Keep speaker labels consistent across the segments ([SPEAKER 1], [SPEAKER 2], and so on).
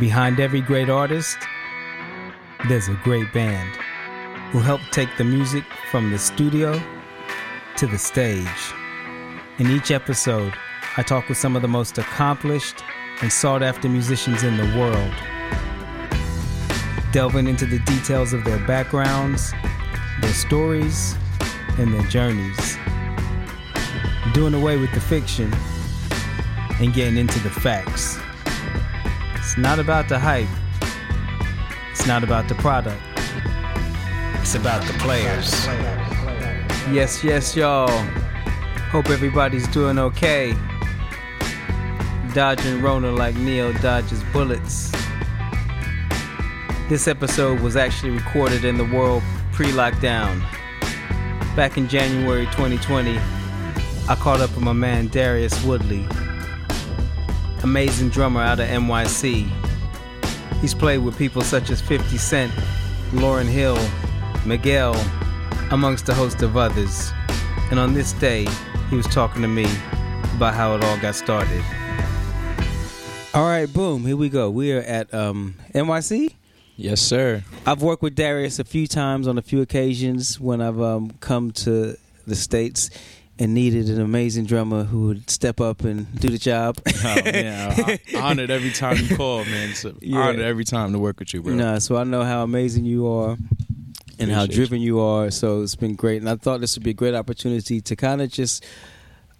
[SPEAKER 1] Behind every great artist, there's a great band who help take the music from the studio to the stage. In each episode, I talk with some of the most accomplished and sought after musicians in the world, delving into the details of their backgrounds, their stories, and their journeys. Doing away with the fiction and getting into the facts. It's not about the hype, it's not about the product, it's about the players. Yes, yes, y'all. Hope everybody's doing okay. Dodging Rona like Neo dodges bullets. This episode was actually recorded in the world pre lockdown. Back in January 2020, I caught up with my man Darius Woodley, amazing drummer out of NYC. He's played with people such as 50 Cent, Lauryn Hill, Miguel, amongst a host of others. And on this day, he was talking to me about how it all got started. All right, boom, here we go. We are at um, NYC.
[SPEAKER 2] Yes, sir.
[SPEAKER 1] I've worked with Darius a few times on a few occasions when I've um, come to the States and needed an amazing drummer who would step up and do the job.
[SPEAKER 2] Oh, man, I- honored every time you call, man. An
[SPEAKER 1] Yeah.
[SPEAKER 2] honored every time to work with you, bro.
[SPEAKER 1] Nah, so I know how amazing you are and how
[SPEAKER 2] Appreciate
[SPEAKER 1] driven you are. So it's been great. And I thought this would be a great opportunity to kind of just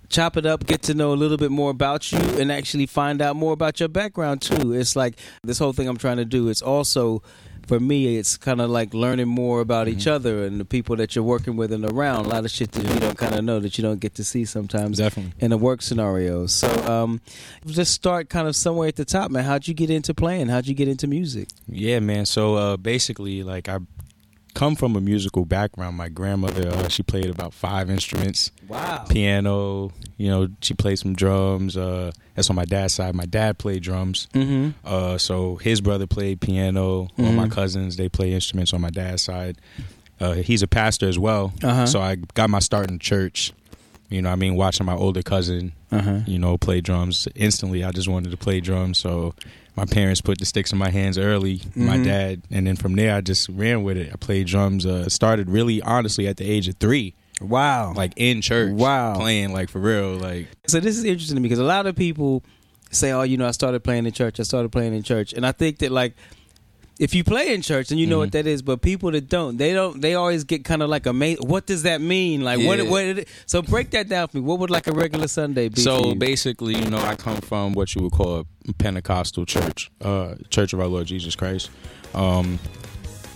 [SPEAKER 1] chop it up, get to know a little bit more about you, and actually find out more about your background too. It's like this whole thing I'm trying to do. It's also for me, it's kind of like learning more about each
[SPEAKER 2] Mm-hmm.
[SPEAKER 1] other and the people that you're working with and around. A lot of shit that you don't kind of know that you don't get to see sometimes
[SPEAKER 2] Definitely.
[SPEAKER 1] in a work scenario. So, um, just start kind of somewhere at the top, man. How'd you get into playing? How'd you get into music?
[SPEAKER 2] Yeah, man. So uh, basically, like I come from a musical background. My grandmother, uh, she played about five instruments:
[SPEAKER 1] Wow.
[SPEAKER 2] piano. You know, she played some drums. Uh, that's on my dad's side. My dad played drums.
[SPEAKER 1] Mm-hmm.
[SPEAKER 2] Uh, so his brother played piano. All my
[SPEAKER 1] Mhm.
[SPEAKER 2] cousins they play instruments on my dad's side. Uh, he's a pastor as well.
[SPEAKER 1] Uh-huh.
[SPEAKER 2] So I got my start in church. You know, what I mean, watching my older cousin,
[SPEAKER 1] Uh-huh.
[SPEAKER 2] you know, play drums. Instantly, I just wanted to play drums. So my parents put the sticks in my hands early. My
[SPEAKER 1] Mhm.
[SPEAKER 2] dad, and then from there, I just ran with it. I played drums. Uh, started really honestly at the age of three,
[SPEAKER 1] Wow.
[SPEAKER 2] like in church.
[SPEAKER 1] Wow.
[SPEAKER 2] playing like for real. Like
[SPEAKER 1] so this is interesting to me because a lot of people say, "Oh, you know, I started playing in church. I started playing in church," and I think that like. If you play in church, and you know
[SPEAKER 2] Mhm.
[SPEAKER 1] what that is. But people that don't, they don't. They always get kind of like amazed. What does that mean? Like what?
[SPEAKER 2] Yeah.
[SPEAKER 1] What? It, so break that down for me. What would like a regular Sunday be?
[SPEAKER 2] So
[SPEAKER 1] you?
[SPEAKER 2] basically, you know, I come from what you would call a Pentecostal church, uh, Church of Our Lord Jesus Christ. Um,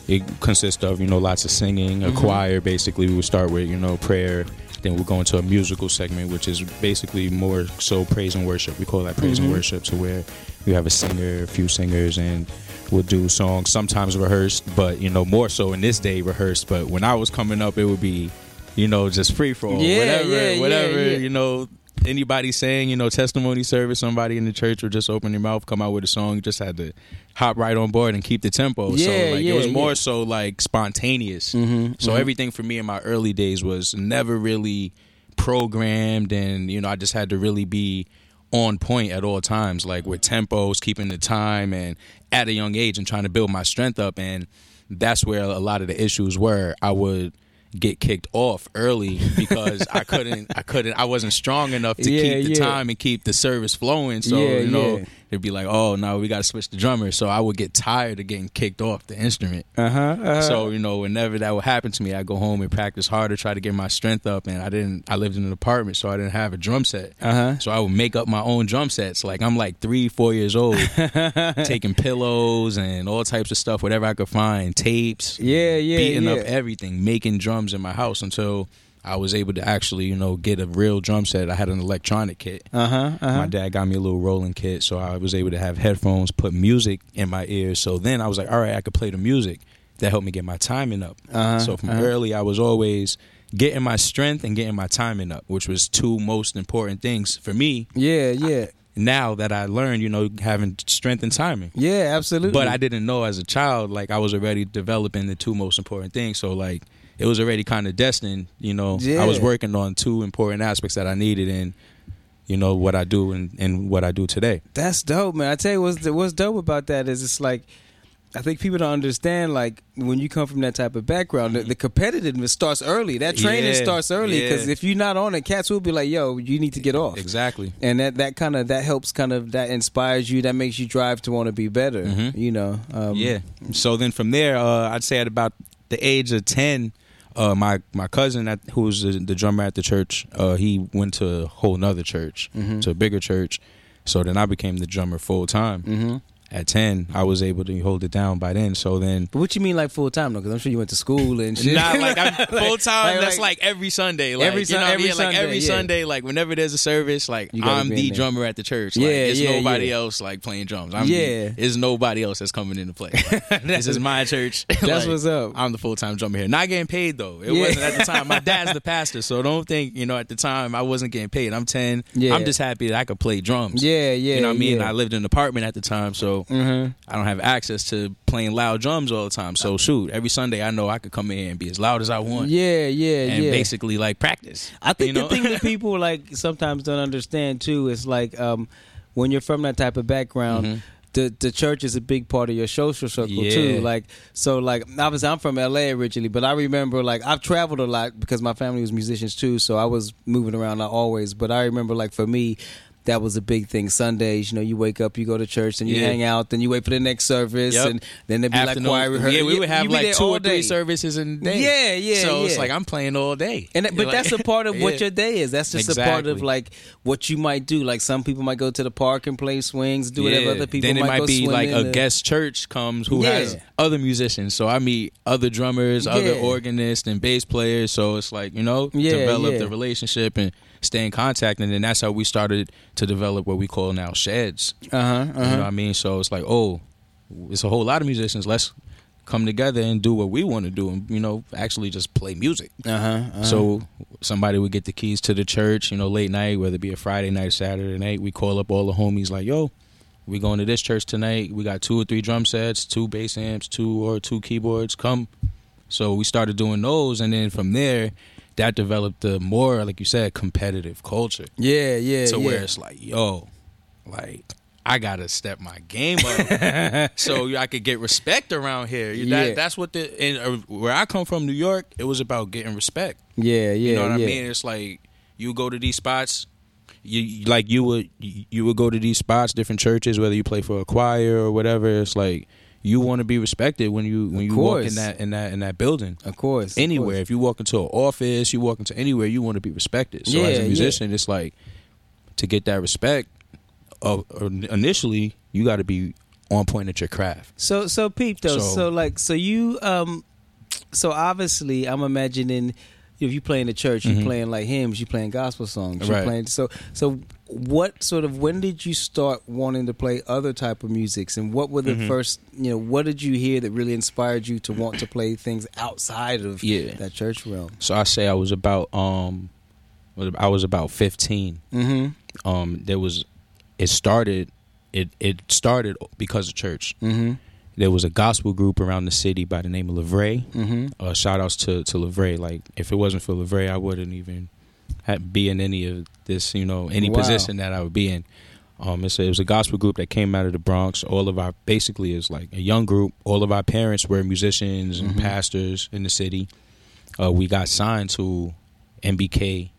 [SPEAKER 2] it consists of you know lots of singing, a
[SPEAKER 1] Mhm.
[SPEAKER 2] choir. Basically, we would start with you know prayer. Then we'll go into a musical segment, which is basically more so praise and worship. We call that praise
[SPEAKER 1] Mhm.
[SPEAKER 2] and worship. to where we have a singer, a few singers, and we'll do songs sometimes rehearsed, but you know more so in this day rehearsed. But when I was coming up, it would be you know just free for all,
[SPEAKER 1] Yeah,
[SPEAKER 2] whatever,
[SPEAKER 1] yeah,
[SPEAKER 2] whatever
[SPEAKER 1] yeah.
[SPEAKER 2] you know anybody saying, you know, testimony service, somebody in the church would just open their mouth, come out with a song, you just had to hop right on board and keep the tempo. So like it was more so like spontaneous.
[SPEAKER 1] Mhm,
[SPEAKER 2] So
[SPEAKER 1] mhm.
[SPEAKER 2] everything for me in my early days was never really programmed and, you know, I just had to really be on point at all times, like with tempos, keeping the time and at a young age and trying to build my strength up and that's where a lot of the issues were. I would get kicked off early because I couldn't I couldn't I wasn't strong enough to
[SPEAKER 1] Yeah,
[SPEAKER 2] keep the
[SPEAKER 1] yeah.
[SPEAKER 2] time and keep the service flowing. So
[SPEAKER 1] Yeah,
[SPEAKER 2] you know. It'd be like, oh no, we got to switch the drummer. So I would get tired of getting kicked off the instrument.
[SPEAKER 1] uh-huh, uh-huh.
[SPEAKER 2] So you know, whenever that would happen to me, I go home and practice harder, try to get my strength up. And I didn't. I lived in an apartment, so I didn't have a drum set.
[SPEAKER 1] uh-huh.
[SPEAKER 2] So I would make up my own drum sets. Like I'm like three, four years old, taking pillows and all types of stuff, whatever I could find, tapes,
[SPEAKER 1] Yeah, yeah,
[SPEAKER 2] beating
[SPEAKER 1] yeah.
[SPEAKER 2] up everything, making drums in my house until I was able to actually, you know, get a real drum set. I had an electronic kit.
[SPEAKER 1] Uh-huh, uh-huh.
[SPEAKER 2] My dad got me a little rolling kit, so I was able to have headphones, put music in my ears. So then I was like, all right, I could play the music. That helped me get my timing up.
[SPEAKER 1] Uh-huh,
[SPEAKER 2] so from
[SPEAKER 1] uh-huh.
[SPEAKER 2] early, I was always getting my strength and getting my timing up, which was two most important things for me.
[SPEAKER 1] Yeah, yeah.
[SPEAKER 2] Now that I learned, you know, having strength and timing.
[SPEAKER 1] Yeah, absolutely.
[SPEAKER 2] But I didn't know as a child, like I was already developing the two most important things. So like it was already kind of destined, you know. I was working on two important aspects that I needed and you know what I do and, and what I do today.
[SPEAKER 1] That's dope, man. I tell you what's what's dope about that is it's like I think people don't understand like when you come from that type of background, the, the competitiveness starts early. That training
[SPEAKER 2] Yeah,
[SPEAKER 1] starts early because
[SPEAKER 2] yeah.
[SPEAKER 1] if you're not on it, cats will be like, "Yo, you need to get off."
[SPEAKER 2] Exactly.
[SPEAKER 1] And that that kind of that helps, kind of that inspires you. That makes you drive to want to be better.
[SPEAKER 2] Mhm.
[SPEAKER 1] You know. Um,
[SPEAKER 2] Yeah. So then from there, uh, I'd say at about the age of ten, uh, my my cousin at, who was the, the drummer at the church, uh, he went to a whole nother church,
[SPEAKER 1] Mhm.
[SPEAKER 2] to a bigger church. So then I became the drummer full time.
[SPEAKER 1] hmm
[SPEAKER 2] At ten, I was able to hold it down by then. So then.
[SPEAKER 1] But what you mean like full time though? Because I'm sure you went to school and shit.
[SPEAKER 2] Not like I'm full time.
[SPEAKER 1] like-
[SPEAKER 2] that's like every Sunday. Like,
[SPEAKER 1] Every
[SPEAKER 2] you know
[SPEAKER 1] every
[SPEAKER 2] mean? Like every
[SPEAKER 1] Sunday, yeah.
[SPEAKER 2] Sunday, like whenever there's a service, like I'm the
[SPEAKER 1] there.
[SPEAKER 2] drummer at the church. Like,
[SPEAKER 1] Yeah,
[SPEAKER 2] it's
[SPEAKER 1] yeah,
[SPEAKER 2] nobody else like playing drums. I'm
[SPEAKER 1] Yeah.
[SPEAKER 2] the, it's nobody else that's coming into play. Like, this is my church.
[SPEAKER 1] That's
[SPEAKER 2] Like,
[SPEAKER 1] what's up.
[SPEAKER 2] I'm the full time drummer here. Not getting paid though. It wasn't at the time. My dad's the pastor, so don't think you know at the time I wasn't getting paid. I'm ten.
[SPEAKER 1] Yeah.
[SPEAKER 2] I'm just happy that I could play drums.
[SPEAKER 1] Yeah, yeah.
[SPEAKER 2] You know what I mean? I lived in an apartment at the time, so
[SPEAKER 1] hmm
[SPEAKER 2] I don't have access to playing loud drums all the time. So shoot, every Sunday I know I could come in here and be as loud as I want.
[SPEAKER 1] Yeah, yeah,
[SPEAKER 2] And
[SPEAKER 1] yeah.
[SPEAKER 2] basically like practice.
[SPEAKER 1] I think
[SPEAKER 2] you know?
[SPEAKER 1] the thing that people like sometimes don't understand too is like um, when you're from that type of background.
[SPEAKER 2] Mhm.
[SPEAKER 1] The, the church is a big part of your social circle
[SPEAKER 2] Yeah.
[SPEAKER 1] too. Like so, like obviously I'm from LA originally, but I remember like I've traveled a lot because my family was musicians too. So I was moving around always. But I remember like for me, that was a big thing. Sundays, you know, you wake up, you go to church, and you
[SPEAKER 2] Yeah.
[SPEAKER 1] hang out, then you wait for the next service,
[SPEAKER 2] Yep.
[SPEAKER 1] and then there'd be like choir rehearsal.
[SPEAKER 2] Yeah, we would have
[SPEAKER 1] You be there
[SPEAKER 2] like two or three services in a day.
[SPEAKER 1] Yeah, yeah,
[SPEAKER 2] So it's like I'm playing all day.
[SPEAKER 1] And that, but
[SPEAKER 2] Like-
[SPEAKER 1] that's a part of what
[SPEAKER 2] Yeah.
[SPEAKER 1] your day is. That's just a part of like what you might do. Like some people might go to the park and play swings, do whatever other people
[SPEAKER 2] then it
[SPEAKER 1] might,
[SPEAKER 2] might be like a guest church comes who
[SPEAKER 1] Yeah.
[SPEAKER 2] has other musicians. So I meet other drummers, other organists, and bass players. So it's like you know,
[SPEAKER 1] Yeah,
[SPEAKER 2] develop
[SPEAKER 1] yeah.
[SPEAKER 2] the relationship and stay in contact, and then that's how we started to develop what we call now sheds.
[SPEAKER 1] Uh-huh, uh-huh.
[SPEAKER 2] You know what I mean? So it's like, oh, it's a whole lot of musicians. Let's come together and do what we want to do, and you know, actually just play music.
[SPEAKER 1] uh-huh, uh-huh.
[SPEAKER 2] So somebody would get the keys to the church, you know, late night, whether it be a Friday night, Saturday night. We call up all the homies like, yo, we going to this church tonight. We got two or three drum sets, two bass amps, two or two keyboards. Come. So we started doing those, and then from there, that developed a more, like you said, competitive culture.
[SPEAKER 1] yeah, yeah,
[SPEAKER 2] to
[SPEAKER 1] yeah.
[SPEAKER 2] where it's like, yo, like I gotta step my game up so I could get respect around here. That,
[SPEAKER 1] Yeah.
[SPEAKER 2] That's what the and uh, where I come from, New York. It was about getting respect.
[SPEAKER 1] yeah, yeah,
[SPEAKER 2] You know what
[SPEAKER 1] yeah.
[SPEAKER 2] I mean? It's like you go to these spots. You like you would you would go to these spots, different churches, whether you play for a choir or whatever. It's like you want to be respected when you when
[SPEAKER 1] Of
[SPEAKER 2] you walk in that in that in that building.
[SPEAKER 1] Of course, of
[SPEAKER 2] Anywhere,
[SPEAKER 1] course.
[SPEAKER 2] if you walk into an office, you walk into anywhere, you want to be respected. So
[SPEAKER 1] Yeah,
[SPEAKER 2] as a musician, it's like to get that respect. Of initially, you got to be on point at your craft.
[SPEAKER 1] So so peep though. So,
[SPEAKER 2] So-
[SPEAKER 1] like so you um so obviously I'm imagining if you play in the church, you
[SPEAKER 2] Mhm.
[SPEAKER 1] playing like hymns, you playing gospel songs, you
[SPEAKER 2] Right.
[SPEAKER 1] playing so so what sort of when did you start wanting to play other type of musics and what were the
[SPEAKER 2] Mhm.
[SPEAKER 1] first you know what did you hear that really inspired you to want to play things outside of
[SPEAKER 2] Yeah.
[SPEAKER 1] that church realm?
[SPEAKER 2] So I say I was about um, I was about fifteen.
[SPEAKER 1] Mm-hmm.
[SPEAKER 2] um there was it started it it started because of church
[SPEAKER 1] Mm-hmm.
[SPEAKER 2] There was a gospel group around the city by the name of Lavray
[SPEAKER 1] Mm-hmm.
[SPEAKER 2] uh shout outs to to Lavray like if it wasn't for Lavray I wouldn't even have, be in any of this you know any
[SPEAKER 1] Wow.
[SPEAKER 2] position that I would be in um it's a, it was a gospel group that came out of the Bronx all of our basically is like a young group all of our parents were musicians and
[SPEAKER 1] Mhm.
[SPEAKER 2] pastors in the city uh we got signed to MBK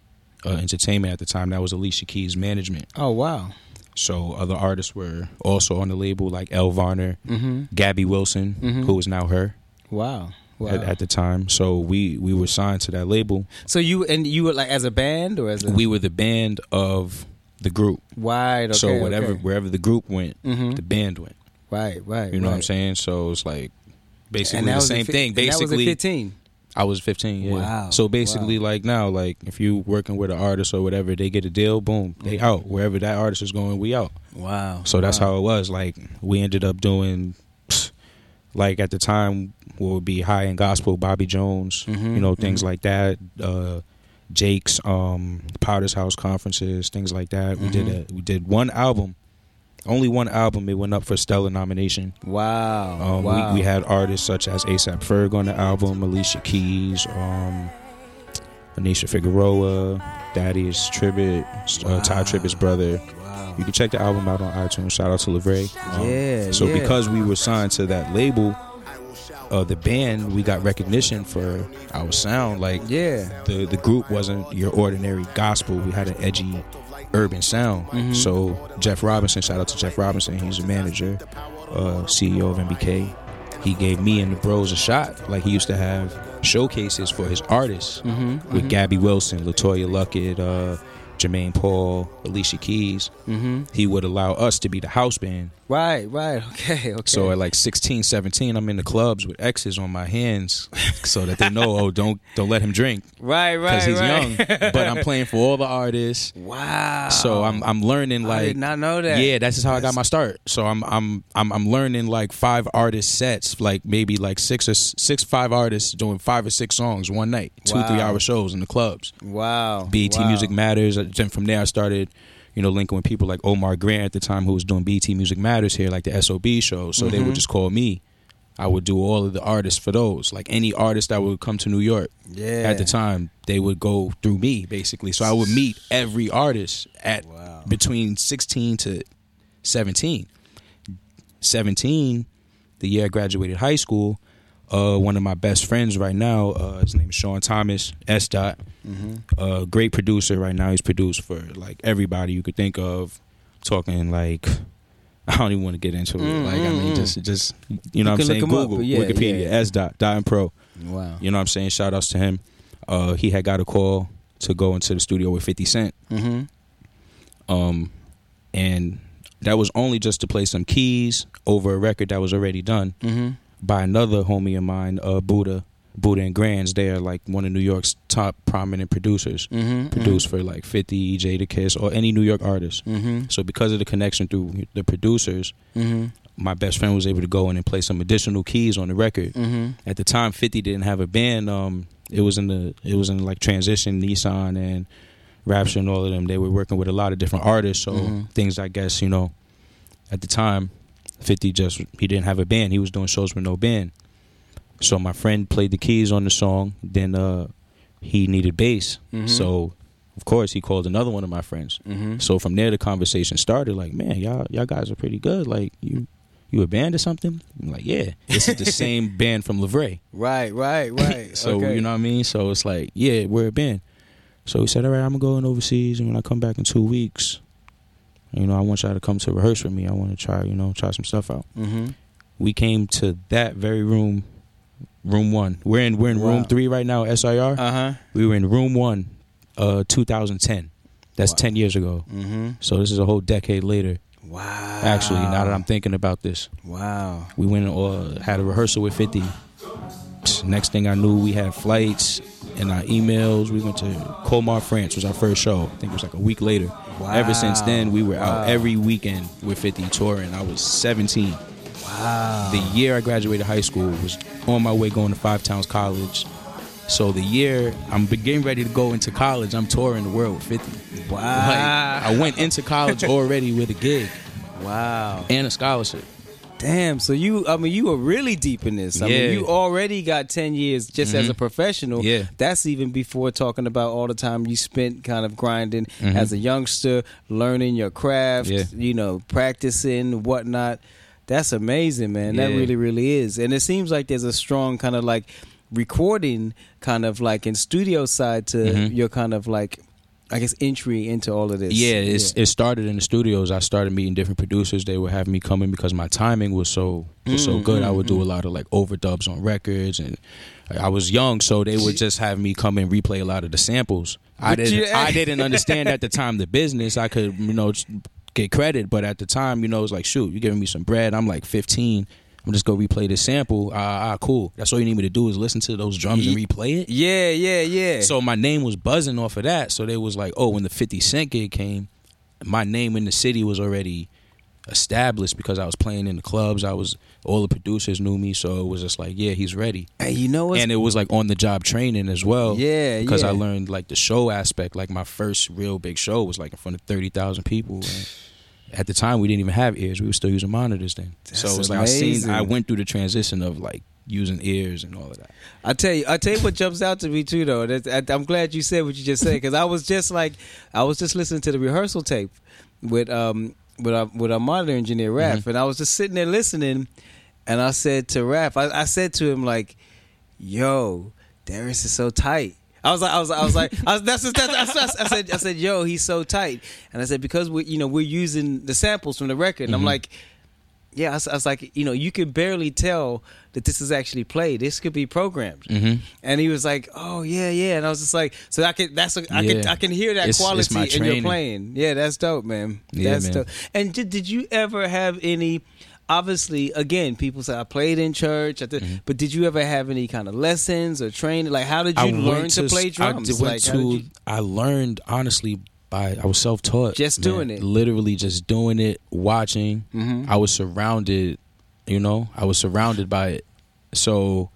[SPEAKER 2] uh, Entertainment at the time that was Alicia Keys management
[SPEAKER 1] Oh wow.
[SPEAKER 2] So other artists were also on the label, like Elle Varner,
[SPEAKER 1] Mm-hmm.
[SPEAKER 2] Gabby Wilson,
[SPEAKER 1] Mhm.
[SPEAKER 2] who is now H.E.R.
[SPEAKER 1] Wow. Wow.
[SPEAKER 2] at, at the time. So we we were signed to that label.
[SPEAKER 1] so you and you were like as a band or as a
[SPEAKER 2] We were the band of the group.
[SPEAKER 1] wide okay,
[SPEAKER 2] so whatever
[SPEAKER 1] okay.
[SPEAKER 2] wherever the group went,
[SPEAKER 1] Mhm.
[SPEAKER 2] the band went.
[SPEAKER 1] Right, right.
[SPEAKER 2] You know what I'm saying? So it's like basically the same
[SPEAKER 1] fi-
[SPEAKER 2] thing.
[SPEAKER 1] and that was
[SPEAKER 2] Basically,
[SPEAKER 1] 15.
[SPEAKER 2] I was 15. Yeah.
[SPEAKER 1] Wow,
[SPEAKER 2] So basically,
[SPEAKER 1] wow.
[SPEAKER 2] like now, like if you working with an artist or whatever, they get a deal, boom, they out. Wherever that artist is going, we out.
[SPEAKER 1] Wow.
[SPEAKER 2] So that's
[SPEAKER 1] wow.
[SPEAKER 2] how it was. Like we ended up doing, like at the time, what would be high end gospel, Bobby Jones,
[SPEAKER 1] Mhm,
[SPEAKER 2] you know, things
[SPEAKER 1] mhm.
[SPEAKER 2] like that. Uh, Jakes', um, Potter's House conferences, things like that. We did
[SPEAKER 1] Mhm.
[SPEAKER 2] a, we did one album, only one album. It went up for stellar nomination.
[SPEAKER 1] Wow.
[SPEAKER 2] Um,
[SPEAKER 1] wow.
[SPEAKER 2] we, we had artists such as ASAP Ferg on the album, Alicia Keys, um, Anisha Figueroa, Thaddeus Tribbett, uh, Tye Tribbett's brother.
[SPEAKER 1] Wow.
[SPEAKER 2] You can check the album out on iTunes. Shout out to Lavray. Um,
[SPEAKER 1] Yeah,
[SPEAKER 2] So
[SPEAKER 1] yeah.
[SPEAKER 2] because we were signed to that label, uh, the band, we got recognition for our sound. Like
[SPEAKER 1] Yeah.
[SPEAKER 2] the the group wasn't your ordinary gospel. We had an edgy urban sound.
[SPEAKER 1] Mm-hmm.
[SPEAKER 2] So Jeff Robinson, shout out to Jeff Robinson. He's a manager, uh, CEO of MBK. He gave me and the bros a shot. Like he used to have showcases for his artists
[SPEAKER 1] Mm-hmm.
[SPEAKER 2] with Gabby Wilson, LeToya Luckett, uh, Jermaine Paul, Alicia Keys.
[SPEAKER 1] Mm-hmm.
[SPEAKER 2] He would allow us to be the house band.
[SPEAKER 1] Right, right. Okay, okay.
[SPEAKER 2] So at like 16, 17, I'm in the clubs with X's on my hands so that they know, oh, don't don't let him drink
[SPEAKER 1] right, right,
[SPEAKER 2] because he's
[SPEAKER 1] right.
[SPEAKER 2] young. But I'm playing for all the artists,
[SPEAKER 1] wow.
[SPEAKER 2] so I'm I'm learning
[SPEAKER 1] I
[SPEAKER 2] like
[SPEAKER 1] did not know that.
[SPEAKER 2] yeah, that's just how I got my start. So I'm I'm I'm I'm learning like five artist sets, like maybe like six or six five artists doing five or six songs one night, two
[SPEAKER 1] Wow.
[SPEAKER 2] three hour shows in the clubs.
[SPEAKER 1] Wow.
[SPEAKER 2] BET
[SPEAKER 1] wow.
[SPEAKER 2] Music Matters. Then from there, I started, you know, linking with people like Omar Grant at the time, who was doing BET Music Matters here, like the SOB show. So they
[SPEAKER 1] Mhm.
[SPEAKER 2] would just call me. I would do all of the artists for those. Like any artist that would come to New York
[SPEAKER 1] Yeah.
[SPEAKER 2] at the time, they would go through me basically. So I would meet every artist at
[SPEAKER 1] Wow.
[SPEAKER 2] between 16 to 17. 17, the year I graduated high school, uh, one of my best friends right now, uh, his name is Sean Thomas, S. Dot,
[SPEAKER 1] Mm-hmm.
[SPEAKER 2] a great producer right now. He's produced for like everybody you could think of. Talking like I don't even want to get into it.
[SPEAKER 1] Mm,
[SPEAKER 2] like I mean,
[SPEAKER 1] mm.
[SPEAKER 2] just just you know what I'm saying.
[SPEAKER 1] up,
[SPEAKER 2] Google
[SPEAKER 1] but yeah,
[SPEAKER 2] Wikipedia
[SPEAKER 1] yeah.
[SPEAKER 2] S. Dot Dot and Pro.
[SPEAKER 1] Wow.
[SPEAKER 2] You know what I'm saying. Shout outs to him. Uh, he had got a call to go into the studio with 50 Cent.
[SPEAKER 1] Mm-hmm.
[SPEAKER 2] Um, and that was only just to play some keys over a record that was already done
[SPEAKER 1] Mm-hmm.
[SPEAKER 2] By another homie of mine, uh, Buda. Buda and Grandz. They're like one of New York's top prominent producers.
[SPEAKER 1] Mm-hmm.
[SPEAKER 2] Produced for like 50, Jadakiss, or any New York artist.
[SPEAKER 1] Mm-hmm.
[SPEAKER 2] So because of the connection through the producers,
[SPEAKER 1] Mm-hmm.
[SPEAKER 2] my best friend was able to go in and play some additional keys on the record.
[SPEAKER 1] Mm-hmm.
[SPEAKER 2] At the time, Fifty didn't have a band. Um, it was in the it was in like transition, Nissan and Rapture and all of them. They were working with a lot of different artists. So things, I guess, you know, at the time, Fifty just he didn't have a band. He was doing shows with no band. So my friend played the keys on the song. Then uh, he needed bass.
[SPEAKER 1] Mhm.
[SPEAKER 2] So of course he called another one of my friends.
[SPEAKER 1] Mm-hmm.
[SPEAKER 2] So from there the conversation started. Like, man, y'all y'all guys are pretty good. Like you you a band or something? I'm like, yeah, this is the same band from Lavray.
[SPEAKER 1] Right, right, right.
[SPEAKER 2] So
[SPEAKER 1] okay.
[SPEAKER 2] you know what I mean. So it's like, yeah, we're a band. So he said, all right, I'm gonna go in overseas, and when I come back in two weeks, you know, I want y'all to come to rehearse with me. I want to try, you know, try some stuff out.
[SPEAKER 1] Mm-hmm.
[SPEAKER 2] We came to that very room, room one. We're in we're in
[SPEAKER 1] Wow.
[SPEAKER 2] room three right now, SIR.
[SPEAKER 1] Uh huh.
[SPEAKER 2] we were in room one, uh, 2010. That's
[SPEAKER 1] Wow.
[SPEAKER 2] 10 years ago.
[SPEAKER 1] Mm-hmm.
[SPEAKER 2] So this is a whole decade later.
[SPEAKER 1] Wow.
[SPEAKER 2] Actually, now that I'm thinking about this,
[SPEAKER 1] Wow.
[SPEAKER 2] we went and uh, had a rehearsal with 50. Next thing I knew, we had flights and our emails. We went to Colmar, France. Was our first show. I think it was like a week later.
[SPEAKER 1] Wow.
[SPEAKER 2] Ever since then, we were
[SPEAKER 1] Wow.
[SPEAKER 2] out every weekend with 50 touring. I was 17.
[SPEAKER 1] Wow.
[SPEAKER 2] The year I graduated high school was on my way going to Five Towns College. So the year I'm getting ready to go into college, I'm touring the world with 50.
[SPEAKER 1] wow.
[SPEAKER 2] Like, I went into college already with a gig
[SPEAKER 1] wow.
[SPEAKER 2] and a scholarship.
[SPEAKER 1] Damn. So you, I mean, you were really deep in this. I
[SPEAKER 2] Yeah.
[SPEAKER 1] mean, you already got ten years just as
[SPEAKER 2] Mhm.
[SPEAKER 1] a professional.
[SPEAKER 2] Yeah.
[SPEAKER 1] That's even before talking about all the time you spent kind of grinding
[SPEAKER 2] Mhm.
[SPEAKER 1] as a youngster, learning your craft.
[SPEAKER 2] Yeah.
[SPEAKER 1] You know, practicing whatnot. That's amazing, man. That really, really is. And it seems like there's a strong kind of like recording, kind of like in studio side to
[SPEAKER 2] Mhm.
[SPEAKER 1] your kind of like, I guess, entry into all of this.
[SPEAKER 2] Yeah, it's, it started in the studios. I started meeting different producers. They would have me come in because my timing was so was so
[SPEAKER 1] Mm,
[SPEAKER 2] good. I
[SPEAKER 1] mm,
[SPEAKER 2] would do
[SPEAKER 1] mm.
[SPEAKER 2] a lot of like overdubs on records, and I was young, so they would just have me come and replay a lot of the samples. I
[SPEAKER 1] But
[SPEAKER 2] didn't I didn't understand at the time the business. I could you know get credit, but at the time, you know, it's like shoot, you're giving me some bread. I'm like 15. I'm just gonna replay this sample. Ah, ah, cool. That's all you need me to do is listen to those drums and replay it.
[SPEAKER 1] Yeah, yeah, yeah.
[SPEAKER 2] So my name was buzzing off of that. So they was like, oh, when the 50 Cent gig came, my name in the city was already established because I was playing in the clubs. I was all the producers knew me, so it was just like, yeah, he's ready.
[SPEAKER 1] Hey, you know
[SPEAKER 2] and it was like on the job training as well.
[SPEAKER 1] Yeah,
[SPEAKER 2] because I learned like the show aspect. Like my first real big show was like in front of thirty thousand people. And at the time, we didn't even have ears. We were still using monitors then. so
[SPEAKER 1] That's
[SPEAKER 2] it was like I seen. I went through the transition of like using ears and all of that.
[SPEAKER 1] I tell you, I tell you what jumps out to me too, though. I, I'm glad you said what you just said because I was just like, I was just listening to the rehearsal tape with um with our with our monitor engineer Raph,
[SPEAKER 2] Mm-hmm.
[SPEAKER 1] and I was just sitting there listening, and I said to Raph, I, I said to him like, "Yo, Darius is so tight." I was like, I was, I was like, I was, that's, that's, that's, that's, I said, I said, yo, he's so tight, and I said because we, you know, we're using the samples from the record, and I'm
[SPEAKER 2] Mhm.
[SPEAKER 1] like, yeah, I was, I was like, you know, you could barely tell that this is actually played. This could be programmed.
[SPEAKER 2] Mm-hmm.
[SPEAKER 1] And he was like, "Oh yeah, yeah," and I was just like, "So I can that's a, I can I can hear that
[SPEAKER 2] It's-
[SPEAKER 1] quality
[SPEAKER 2] it's
[SPEAKER 1] in your playing." Yeah, that's dope, man.
[SPEAKER 2] Yeah,
[SPEAKER 1] that's
[SPEAKER 2] man.
[SPEAKER 1] dope. And did did you ever have any? Obviously, again, people say I played in church, I did,
[SPEAKER 2] Mm-hmm.
[SPEAKER 1] but did you ever have any kind of lessons or training? Like, how did you
[SPEAKER 2] I
[SPEAKER 1] learn
[SPEAKER 2] went
[SPEAKER 1] to, play drums?
[SPEAKER 2] I went
[SPEAKER 1] like,
[SPEAKER 2] to.
[SPEAKER 1] you-
[SPEAKER 2] I learned honestly by I was self taught.
[SPEAKER 1] Just doing it.
[SPEAKER 2] Literally just doing it, watching.
[SPEAKER 1] Mhm.
[SPEAKER 2] I was surrounded. You know, I was surrounded by it. So,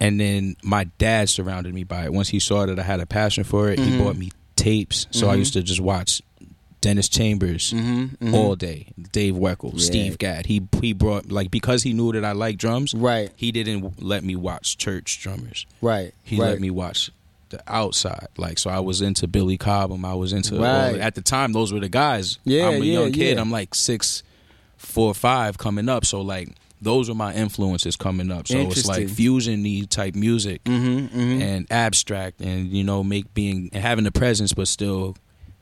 [SPEAKER 2] and then my dad surrounded me by it. Once he saw that I had a passion for it,
[SPEAKER 1] Mhm.
[SPEAKER 2] he bought me tapes. So I
[SPEAKER 1] Mhm.
[SPEAKER 2] used to just watch Dennis Chambers
[SPEAKER 1] Mhm, mhm.
[SPEAKER 2] all day. Dave Weckl,
[SPEAKER 1] Yeah.
[SPEAKER 2] Steve Gadd. He he brought like because he knew that I like drums.
[SPEAKER 1] right,
[SPEAKER 2] He didn't let me watch church drummers.
[SPEAKER 1] right,
[SPEAKER 2] He
[SPEAKER 1] right.
[SPEAKER 2] let me watch the outside. Like so, I was into Billy Cobham. I was into
[SPEAKER 1] Right.
[SPEAKER 2] at the time. Those were the guys.
[SPEAKER 1] Yeah,
[SPEAKER 2] I'm a
[SPEAKER 1] yeah,
[SPEAKER 2] young kid.
[SPEAKER 1] yeah.
[SPEAKER 2] I'm like six, four, five coming up. So like those were my influences coming up. So it's like fusion type music
[SPEAKER 1] Mm-hmm, mm-hmm.
[SPEAKER 2] and abstract and you know make being and having the presence, but still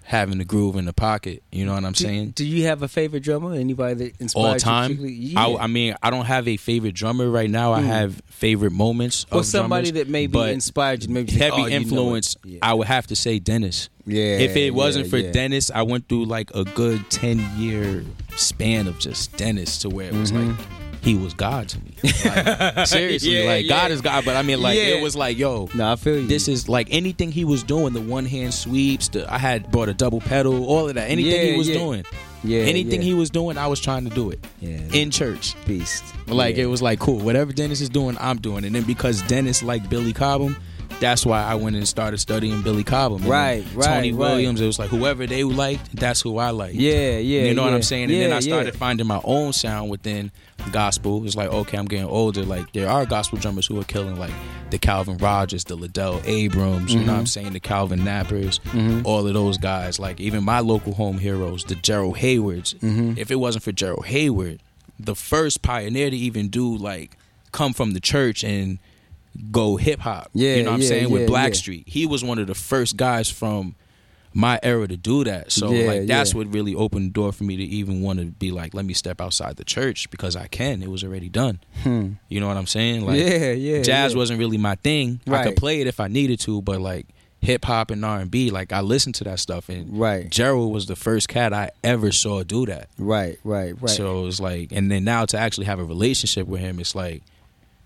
[SPEAKER 2] having the groove in the pocket. You know what I'm
[SPEAKER 1] do,
[SPEAKER 2] saying?
[SPEAKER 1] do you have a favorite drummer? Anybody that inspired
[SPEAKER 2] all
[SPEAKER 1] you
[SPEAKER 2] time.
[SPEAKER 1] particularly? Yeah.
[SPEAKER 2] I, I mean, I don't have a favorite drummer right now. I
[SPEAKER 1] Mm.
[SPEAKER 2] have favorite moments.
[SPEAKER 1] or
[SPEAKER 2] of
[SPEAKER 1] somebody
[SPEAKER 2] drummers,
[SPEAKER 1] that maybe inspired you. Maybe think,
[SPEAKER 2] heavy
[SPEAKER 1] oh, you know
[SPEAKER 2] influence.
[SPEAKER 1] Yeah.
[SPEAKER 2] I would have to say Dennis.
[SPEAKER 1] Yeah.
[SPEAKER 2] if it wasn't
[SPEAKER 1] yeah,
[SPEAKER 2] for. Dennis, I went through like a good ten year span of just Dennis to where it was
[SPEAKER 1] Mhm.
[SPEAKER 2] like he was God to me. Like, seriously,
[SPEAKER 1] Yeah,
[SPEAKER 2] like
[SPEAKER 1] yeah.
[SPEAKER 2] God is God. But I mean, like
[SPEAKER 1] Yeah.
[SPEAKER 2] it was like, yo,
[SPEAKER 1] No, I feel you.
[SPEAKER 2] this is like anything he was doing. The one hand sweeps. The, I had brought a double pedal. All of that. Anything
[SPEAKER 1] Yeah,
[SPEAKER 2] he was
[SPEAKER 1] yeah.
[SPEAKER 2] doing.
[SPEAKER 1] yeah,
[SPEAKER 2] anything
[SPEAKER 1] yeah.
[SPEAKER 2] he was doing, I was trying to do it
[SPEAKER 1] yeah,
[SPEAKER 2] in church.
[SPEAKER 1] beast.
[SPEAKER 2] Like
[SPEAKER 1] yeah.
[SPEAKER 2] it was like cool. Whatever Dennis is doing, I'm doing. And then because Dennis liked Billy Cobham, that's why I went and started studying Billy Cobham.
[SPEAKER 1] Right, right,
[SPEAKER 2] Tony
[SPEAKER 1] right.
[SPEAKER 2] Williams. It was like whoever they liked, that's who I liked.
[SPEAKER 1] Yeah, yeah.
[SPEAKER 2] you know what. I'm saying? And
[SPEAKER 1] yeah,
[SPEAKER 2] then I started
[SPEAKER 1] Yeah.
[SPEAKER 2] finding my own sound within gospel. It's like, okay, I'm getting older. Like there are gospel drummers who are killing like the Calvin Rodgers, the Liddell Abrams, you know what
[SPEAKER 1] Mm-hmm.
[SPEAKER 2] I'm saying? The Calvin Nappers, all of those guys. Like even my local home heroes, the Gerald Heywards.
[SPEAKER 1] Mm-hmm.
[SPEAKER 2] If it wasn't for Gerald Heyward, the first pioneer to even do like come from the church and go hip hop.
[SPEAKER 1] Yeah,
[SPEAKER 2] You know what I'm
[SPEAKER 1] yeah,
[SPEAKER 2] saying?
[SPEAKER 1] yeah,
[SPEAKER 2] With
[SPEAKER 1] yeah.
[SPEAKER 2] Blackstreet. He was one of the first guys from my era to do that. So
[SPEAKER 1] Yeah,
[SPEAKER 2] like that's
[SPEAKER 1] yeah.
[SPEAKER 2] what really opened the door for me to even want to be like, let me step outside the church because I can. It was already done.
[SPEAKER 1] Hmm.
[SPEAKER 2] You know what I'm saying? Like
[SPEAKER 1] yeah, yeah.
[SPEAKER 2] jazz
[SPEAKER 1] yeah.
[SPEAKER 2] wasn't really my thing.
[SPEAKER 1] Right.
[SPEAKER 2] I could play it if I needed to, but like hip hop and R and B, like I listened to that stuff and
[SPEAKER 1] right,
[SPEAKER 2] Gerald was the first cat I ever saw do that.
[SPEAKER 1] right, right, right.
[SPEAKER 2] So it was like, and then now to actually have a relationship with him, it's like,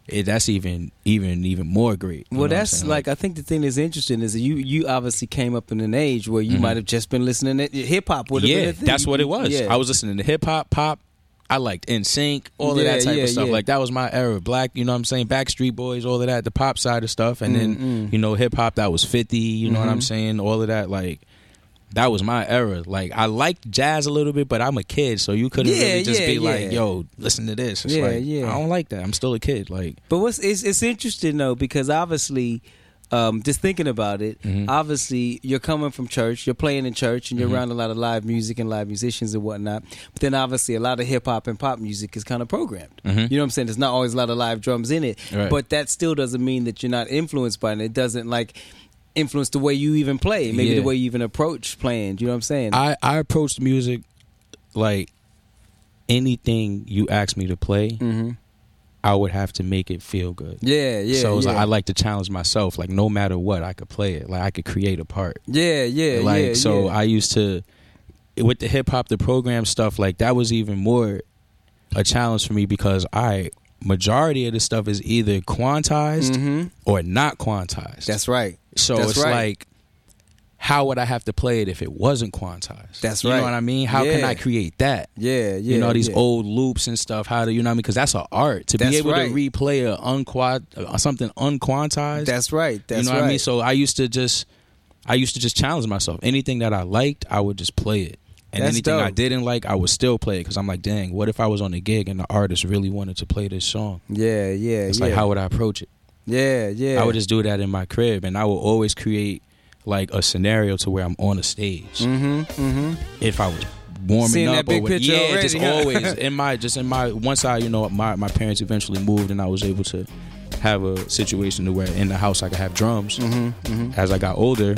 [SPEAKER 2] it, that's even even even more great.
[SPEAKER 1] Well,
[SPEAKER 2] know what I'm
[SPEAKER 1] that's
[SPEAKER 2] saying?
[SPEAKER 1] like I think the thing that's interesting is that you you obviously came up in an age where you
[SPEAKER 2] Mhm.
[SPEAKER 1] might have just been listening to hip hop. would have been
[SPEAKER 2] yeah,
[SPEAKER 1] a thing.
[SPEAKER 2] that's what it was.
[SPEAKER 1] Yeah.
[SPEAKER 2] I was listening to hip hop, pop. I liked NSYNC, all of that type
[SPEAKER 1] yeah,
[SPEAKER 2] of stuff.
[SPEAKER 1] yeah.
[SPEAKER 2] Like that was my era. Black, you know what I'm saying? Backstreet Boys, all of that, the pop side of stuff. And then,
[SPEAKER 1] Mm-mm.
[SPEAKER 2] you know, hip hop that was 50, you know what I'm
[SPEAKER 1] Mhm.
[SPEAKER 2] saying? All of that, like that was my era. Like I liked jazz a little bit, but I'm a kid, so you couldn't
[SPEAKER 1] Yeah,
[SPEAKER 2] really just
[SPEAKER 1] yeah,
[SPEAKER 2] be
[SPEAKER 1] yeah.
[SPEAKER 2] like, yo, listen to this. It's
[SPEAKER 1] Yeah,
[SPEAKER 2] like
[SPEAKER 1] yeah.
[SPEAKER 2] I don't like that. I'm still a kid. Like
[SPEAKER 1] But what's it's, it's interesting though because obviously, um, just thinking about it,
[SPEAKER 2] Mhm.
[SPEAKER 1] obviously you're coming from church, you're playing in church, and you're
[SPEAKER 2] Mhm.
[SPEAKER 1] around a lot of live music and live musicians and whatnot. But then obviously a lot of hip hop and pop music is kind of programmed.
[SPEAKER 2] Mhm.
[SPEAKER 1] You know what I'm saying? There's not always a lot of live drums in it,
[SPEAKER 2] Right.
[SPEAKER 1] but that still doesn't mean that you're not influenced by it. It doesn't like influence the way you even play, maybe
[SPEAKER 2] Yeah.
[SPEAKER 1] the way you even approach playing. You know what I'm saying?
[SPEAKER 2] I I approached music like anything you ask me to play,
[SPEAKER 1] hmm
[SPEAKER 2] I would have to make it feel good.
[SPEAKER 1] Yeah, yeah.
[SPEAKER 2] so it's
[SPEAKER 1] yeah.
[SPEAKER 2] like I like to challenge myself. Like no matter what, I could play it. Like I could create a part.
[SPEAKER 1] yeah, yeah,
[SPEAKER 2] like
[SPEAKER 1] yeah.
[SPEAKER 2] so,
[SPEAKER 1] yeah.
[SPEAKER 2] I used to with the hip hop, the program stuff. Like that was even more a challenge for me because I majority of the stuff is either quantized
[SPEAKER 1] Mhm.
[SPEAKER 2] or not quantized.
[SPEAKER 1] That's right.
[SPEAKER 2] So
[SPEAKER 1] that's
[SPEAKER 2] it's
[SPEAKER 1] right.
[SPEAKER 2] like. How would I have to play it if it wasn't quantized?
[SPEAKER 1] That's
[SPEAKER 2] you
[SPEAKER 1] right.
[SPEAKER 2] You know what I mean. How can I create that?
[SPEAKER 1] Yeah, yeah.
[SPEAKER 2] you know these
[SPEAKER 1] yeah.
[SPEAKER 2] old loops and stuff. How do you know what I mean? Because that's an art to
[SPEAKER 1] That's
[SPEAKER 2] be able
[SPEAKER 1] right.
[SPEAKER 2] to replay a unquad uh, something unquantized.
[SPEAKER 1] That's right. That's
[SPEAKER 2] you know
[SPEAKER 1] right.
[SPEAKER 2] what I mean? So I used to just I used to just challenge myself. Anything that I liked, I would just play it. And
[SPEAKER 1] That's
[SPEAKER 2] anything I didn't like, I would still play it because I'm like, dang, what if I was on a gig and the artist really wanted to play this song?
[SPEAKER 1] Yeah, yeah,
[SPEAKER 2] It's
[SPEAKER 1] yeah.
[SPEAKER 2] like, how would I approach it?
[SPEAKER 1] Yeah, yeah.
[SPEAKER 2] I would just do that in my crib, and I would always create like a scenario to where I'm on a stage.
[SPEAKER 1] Mm-hmm. Mm-hmm.
[SPEAKER 2] If I was warming
[SPEAKER 1] Seeing
[SPEAKER 2] up,
[SPEAKER 1] that big
[SPEAKER 2] or
[SPEAKER 1] picture
[SPEAKER 2] yeah,
[SPEAKER 1] already,
[SPEAKER 2] just
[SPEAKER 1] huh?
[SPEAKER 2] always in my just in my once I you know my my parents eventually moved, and I was able to have a situation to where in the house I could have drums.
[SPEAKER 1] Mm-hmm. Mm-hmm.
[SPEAKER 2] As I got older,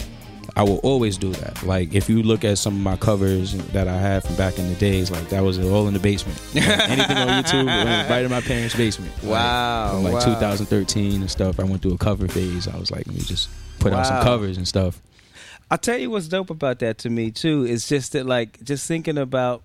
[SPEAKER 2] I will always do that. Like if you look at some of my covers that I had from back in the days, like that was all in the basement. Like, anything on YouTube, right in my parents' basement. Like,
[SPEAKER 1] Wow,
[SPEAKER 2] from like
[SPEAKER 1] wow.
[SPEAKER 2] 2013 and stuff. I went through a cover phase. I was like, let me just put out some covers and stuff.
[SPEAKER 1] I'll tell you what's dope about that to me too is just that like just thinking about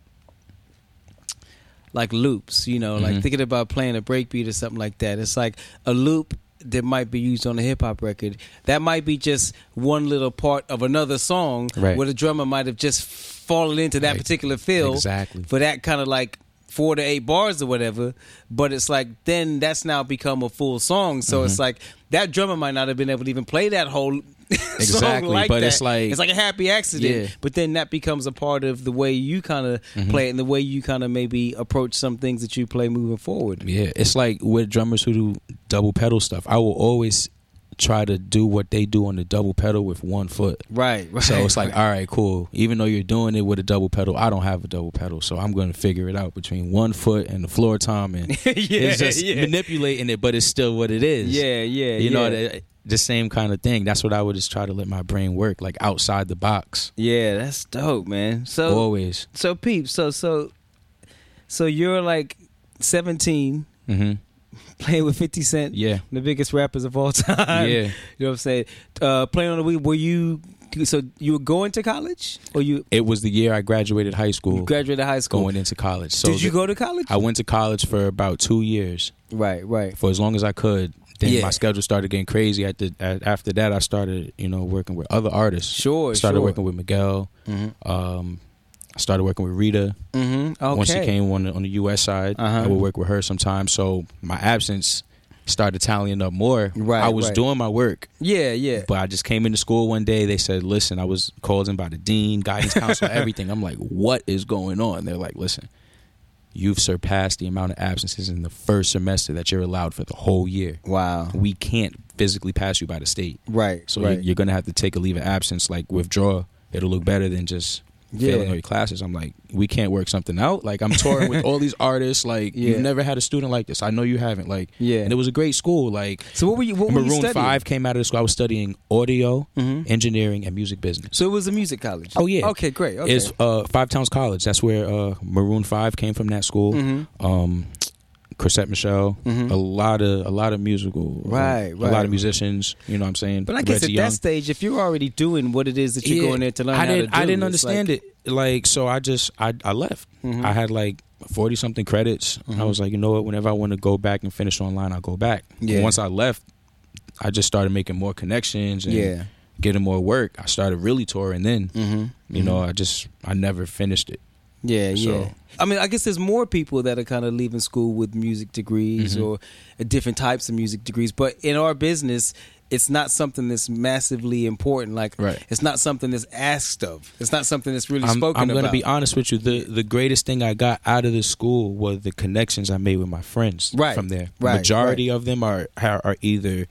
[SPEAKER 1] like loops, you know, like
[SPEAKER 2] Mhm.
[SPEAKER 1] thinking about playing a breakbeat or something like that. It's like a loop that might be used on a hip hop record. That might be just one little part of another song
[SPEAKER 2] Right.
[SPEAKER 1] where the drummer might have just fallen into that
[SPEAKER 2] Right.
[SPEAKER 1] particular feel
[SPEAKER 2] Exactly.
[SPEAKER 1] for that kind of like four to eight bars or whatever. But it's like then that's now become a full song. So it's mm-hmm. like that drummer might not have been able to even play that whole
[SPEAKER 2] Exactly,
[SPEAKER 1] like
[SPEAKER 2] but
[SPEAKER 1] that.
[SPEAKER 2] it's like-
[SPEAKER 1] it's like a happy accident.
[SPEAKER 2] Yeah.
[SPEAKER 1] But then that becomes a part of the way you kind of mm-hmm. play it and the way you kind of maybe approach some things that you play moving forward.
[SPEAKER 2] Yeah, it's like with drummers who do double pedal stuff. I will always try to do what they do on the double pedal with one foot.
[SPEAKER 1] Right. Right.
[SPEAKER 2] So it's like, all right, cool. Even though you're doing it with a double pedal, I don't have a double pedal, so I'm going to figure it out between one foot and the floor tom, and
[SPEAKER 1] yeah,
[SPEAKER 2] it's just
[SPEAKER 1] yeah.
[SPEAKER 2] manipulating it, but it's still what it is.
[SPEAKER 1] yeah, yeah,
[SPEAKER 2] you know the, the same kind of thing. That's what I would just try to let my brain work, like outside the box,
[SPEAKER 1] Yeah, that's dope, man. So
[SPEAKER 2] always.
[SPEAKER 1] so peep, so so so you're like 17
[SPEAKER 2] hmm
[SPEAKER 1] playing with 50 Cent,
[SPEAKER 2] Yeah,
[SPEAKER 1] the biggest rappers of all time.
[SPEAKER 2] yeah.
[SPEAKER 1] You know what I'm saying? Uh playing on the week were you so you were going to college or you,
[SPEAKER 2] It was the year I graduated high school,
[SPEAKER 1] you graduated high school?
[SPEAKER 2] going into college. So
[SPEAKER 1] Did you
[SPEAKER 2] the-
[SPEAKER 1] go to college?
[SPEAKER 2] I went to college for about two years.
[SPEAKER 1] right, right.
[SPEAKER 2] for as long as I could. Then
[SPEAKER 1] Yeah.
[SPEAKER 2] my schedule started getting crazy. At the after that, I started you know working with other artists.
[SPEAKER 1] Sure,
[SPEAKER 2] started
[SPEAKER 1] sure.
[SPEAKER 2] working with Miguel.
[SPEAKER 1] Mhm.
[SPEAKER 2] Um, I started working with Rita
[SPEAKER 1] Mhm. Okay.
[SPEAKER 2] once she came on the, on the U.S. side.
[SPEAKER 1] Uh-huh.
[SPEAKER 2] I would work with her sometimes. So my absence started tallying up more.
[SPEAKER 1] Right,
[SPEAKER 2] I was
[SPEAKER 1] right.
[SPEAKER 2] doing my work,
[SPEAKER 1] Yeah, yeah.
[SPEAKER 2] but I just came into school one day. They said, "Listen, I was called in by the dean, guidance counselor, everything." I'm like, "What is going on?" They're like, "Listen." You've surpassed the amount of absences in the first semester that you're allowed for the whole year
[SPEAKER 1] Wow.
[SPEAKER 2] we can't physically pass you by the state.
[SPEAKER 1] Right.
[SPEAKER 2] So
[SPEAKER 1] right.
[SPEAKER 2] you're, you're gonna have to take a leave of absence, like withdraw. It'll look better than just
[SPEAKER 1] Yeah.
[SPEAKER 2] failing all your classes. I'm like, we can't work something out. Like I'm touring with all these artists. Like
[SPEAKER 1] Yeah.
[SPEAKER 2] you've never had a student like this. I know you haven't. Like
[SPEAKER 1] Yeah.
[SPEAKER 2] and it was a great school. Like
[SPEAKER 1] so what were you? What were you
[SPEAKER 2] Maroon
[SPEAKER 1] studying?
[SPEAKER 2] Five came out of the school. I was studying audio,
[SPEAKER 1] Mhm.
[SPEAKER 2] engineering, and music business.
[SPEAKER 1] So it was a music college.
[SPEAKER 2] Oh, yeah.
[SPEAKER 1] Okay, great. Okay.
[SPEAKER 2] It's uh, Five Towns College. That's where uh, Maroon Five came from. That school.
[SPEAKER 1] Mhm.
[SPEAKER 2] Um, Chrisette Michele.
[SPEAKER 1] Mhm.
[SPEAKER 2] A lot of a lot of musical.
[SPEAKER 1] Right,
[SPEAKER 2] A
[SPEAKER 1] right.
[SPEAKER 2] lot of musicians. You know what I'm saying.
[SPEAKER 1] But I guess
[SPEAKER 2] Reggie
[SPEAKER 1] at
[SPEAKER 2] Young.
[SPEAKER 1] that stage, if you're already doing what it is that you're
[SPEAKER 2] Yeah,
[SPEAKER 1] going there to learn
[SPEAKER 2] I
[SPEAKER 1] how
[SPEAKER 2] didn't,
[SPEAKER 1] to do,
[SPEAKER 2] I didn't understand
[SPEAKER 1] like-
[SPEAKER 2] it. Like, so I just, I, I left.
[SPEAKER 1] Mhm.
[SPEAKER 2] I had like forty something credits.
[SPEAKER 1] Mm-hmm.
[SPEAKER 2] I was like, you know what? Whenever I want to go back and finish online, I'll go back.
[SPEAKER 1] Yeah.
[SPEAKER 2] And once I left, I just started making more connections and
[SPEAKER 1] Yeah.
[SPEAKER 2] getting more work. I started really touring. Then,
[SPEAKER 1] Mm-hmm.
[SPEAKER 2] you know, I just, I never finished it.
[SPEAKER 1] Yeah,
[SPEAKER 2] So-
[SPEAKER 1] yeah. I mean, I guess there's more people that are kind of leaving school with music degrees
[SPEAKER 2] Mhm.
[SPEAKER 1] or different types of music degrees. But in our business, it's not something that's massively important. Like,
[SPEAKER 2] Right.
[SPEAKER 1] it's not something that's asked of. It's not something that's really
[SPEAKER 2] I'm,
[SPEAKER 1] spoken
[SPEAKER 2] I'm
[SPEAKER 1] about.
[SPEAKER 2] gonna be honest with you. The the greatest thing I got out of the school was the connections I made with my friends
[SPEAKER 1] Right,
[SPEAKER 2] from there.
[SPEAKER 1] right,
[SPEAKER 2] Majority of them are are are either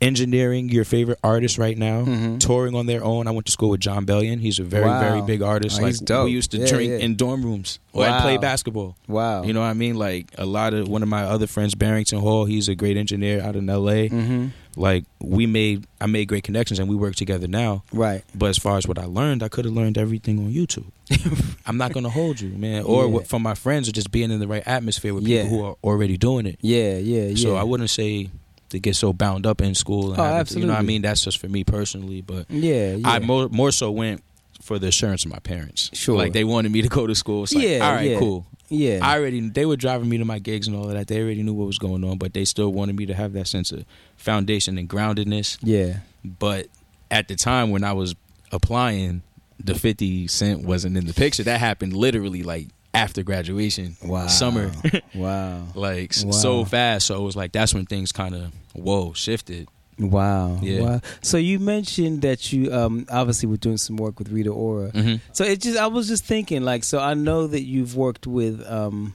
[SPEAKER 2] engineering your favorite artist right now,
[SPEAKER 1] Mhm.
[SPEAKER 2] touring on their own. I went to school with Jon Bellion. He's a very
[SPEAKER 1] Wow.
[SPEAKER 2] very big artist.
[SPEAKER 1] Oh,
[SPEAKER 2] like
[SPEAKER 1] he's dope.
[SPEAKER 2] we used to
[SPEAKER 1] Yeah,
[SPEAKER 2] drink
[SPEAKER 1] yeah.
[SPEAKER 2] in dorm rooms or
[SPEAKER 1] Wow.
[SPEAKER 2] Play basketball.
[SPEAKER 1] Wow.
[SPEAKER 2] You know what I mean? Like a lot of one of my other friends, Barrington Hall. He's a great engineer out in L.A.
[SPEAKER 1] Mm-hmm.
[SPEAKER 2] Like we made, I made great connections, and we work together now.
[SPEAKER 1] Right.
[SPEAKER 2] But as far as what I learned, I could have learned everything on YouTube. I'm not gonna hold you, man. Or
[SPEAKER 1] Yeah.
[SPEAKER 2] from my friends, or just being in the right atmosphere with people who are already doing it.
[SPEAKER 1] Yeah, yeah, yeah.
[SPEAKER 2] So I wouldn't say to get so bound up in school. And
[SPEAKER 1] Oh,
[SPEAKER 2] to- you know what I mean? That's just for me personally. But
[SPEAKER 1] Yeah, yeah.
[SPEAKER 2] I more more so went for the assurance of my parents.
[SPEAKER 1] Sure.
[SPEAKER 2] like they wanted me to go to school. It's like,
[SPEAKER 1] Yeah,
[SPEAKER 2] all right,
[SPEAKER 1] yeah.
[SPEAKER 2] cool.
[SPEAKER 1] yeah.
[SPEAKER 2] I already they were driving me to my gigs and all of that. They already knew what was going on, but they still wanted me to have that sense of foundation and groundedness.
[SPEAKER 1] yeah.
[SPEAKER 2] But at the time when I was applying, the 50 Cent wasn't in the picture. That happened literally like after graduation,
[SPEAKER 1] Wow.
[SPEAKER 2] summer,
[SPEAKER 1] wow.
[SPEAKER 2] like
[SPEAKER 1] Wow.
[SPEAKER 2] so fast. So it was like that's when things kind of whoa shifted.
[SPEAKER 1] Wow.
[SPEAKER 2] Yeah.
[SPEAKER 1] Wow. So you mentioned that you um obviously were doing some work with Rita Ora.
[SPEAKER 2] hmm
[SPEAKER 1] So it just I was just thinking like so I know that you've worked with um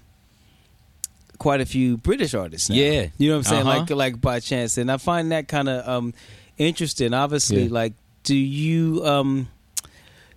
[SPEAKER 1] quite a few British artists. Now.
[SPEAKER 2] Yeah.
[SPEAKER 1] You know what I'm saying?
[SPEAKER 2] Uh-huh.
[SPEAKER 1] Like like by chance. And I find that kind of um interesting. Obviously,
[SPEAKER 2] Yeah.
[SPEAKER 1] like do you um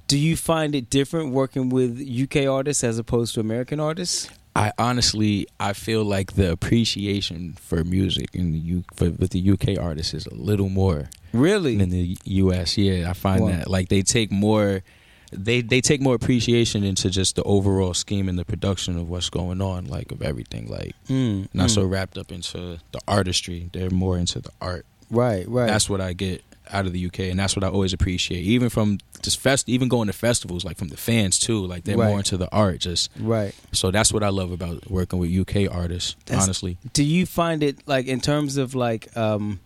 [SPEAKER 1] do you find it different working with UK artists as opposed to American artists?
[SPEAKER 2] I honestly, I feel like the appreciation for music in the U for, with the UK artists is a little more
[SPEAKER 1] Really?
[SPEAKER 2] than the US. Yeah, I find
[SPEAKER 1] Wow.
[SPEAKER 2] that like they take more, they they take more appreciation into just the overall scheme and the production of what's going on, like of everything. Like
[SPEAKER 1] Mm,
[SPEAKER 2] not
[SPEAKER 1] mm.
[SPEAKER 2] so wrapped up into the artistry. They're more into the art.
[SPEAKER 1] right, right.
[SPEAKER 2] That's what I get out of the UK, and that's what I always appreciate. Even from just fest, even going to festivals, like from the fans too. Like they're
[SPEAKER 1] Right.
[SPEAKER 2] more into the art. Just
[SPEAKER 1] right.
[SPEAKER 2] so that's what I love about working with UK artists.
[SPEAKER 1] That's-
[SPEAKER 2] honestly,
[SPEAKER 1] do you find it like in terms of like um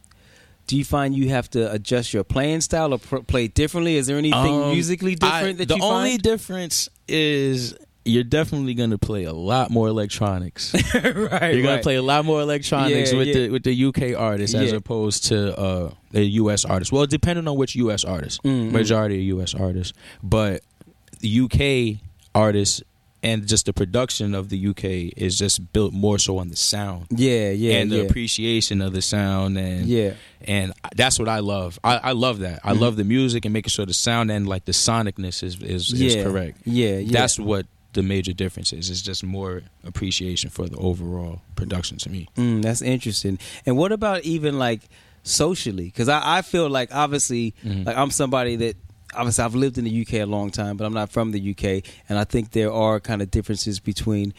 [SPEAKER 1] do you find you have to adjust your playing style or pr- play differently is there anything
[SPEAKER 2] Um,
[SPEAKER 1] musically different
[SPEAKER 2] I-
[SPEAKER 1] that
[SPEAKER 2] the only
[SPEAKER 1] find
[SPEAKER 2] difference is you're definitely gonna play a lot more electronics.
[SPEAKER 1] right
[SPEAKER 2] You're gonna play a lot more electronics
[SPEAKER 1] Yeah,
[SPEAKER 2] with
[SPEAKER 1] yeah.
[SPEAKER 2] the with the UK artists as opposed to uh, the US artists. Well, depending on which US artists,
[SPEAKER 1] Mm, mm.
[SPEAKER 2] majority of US artists, but UK artists and just the production of the UK is just built more so on the sound
[SPEAKER 1] yeah yeah
[SPEAKER 2] and the
[SPEAKER 1] yeah.
[SPEAKER 2] appreciation of the sound and
[SPEAKER 1] yeah
[SPEAKER 2] and that's what I love. I, I love that. I
[SPEAKER 1] Mhm.
[SPEAKER 2] love the music and making sure the sound and like the sonicness is is,
[SPEAKER 1] yeah
[SPEAKER 2] is correct.
[SPEAKER 1] yeah yeah
[SPEAKER 2] That's what the major differences. is. It's just more appreciation for the overall production to me.
[SPEAKER 1] Mm, that's interesting. And what about even like socially? Because I, I feel like obviously,
[SPEAKER 2] Mhm.
[SPEAKER 1] like I'm somebody that obviously I've lived in the UK a long time, but I'm not from the UK, and I think there are kind of differences between.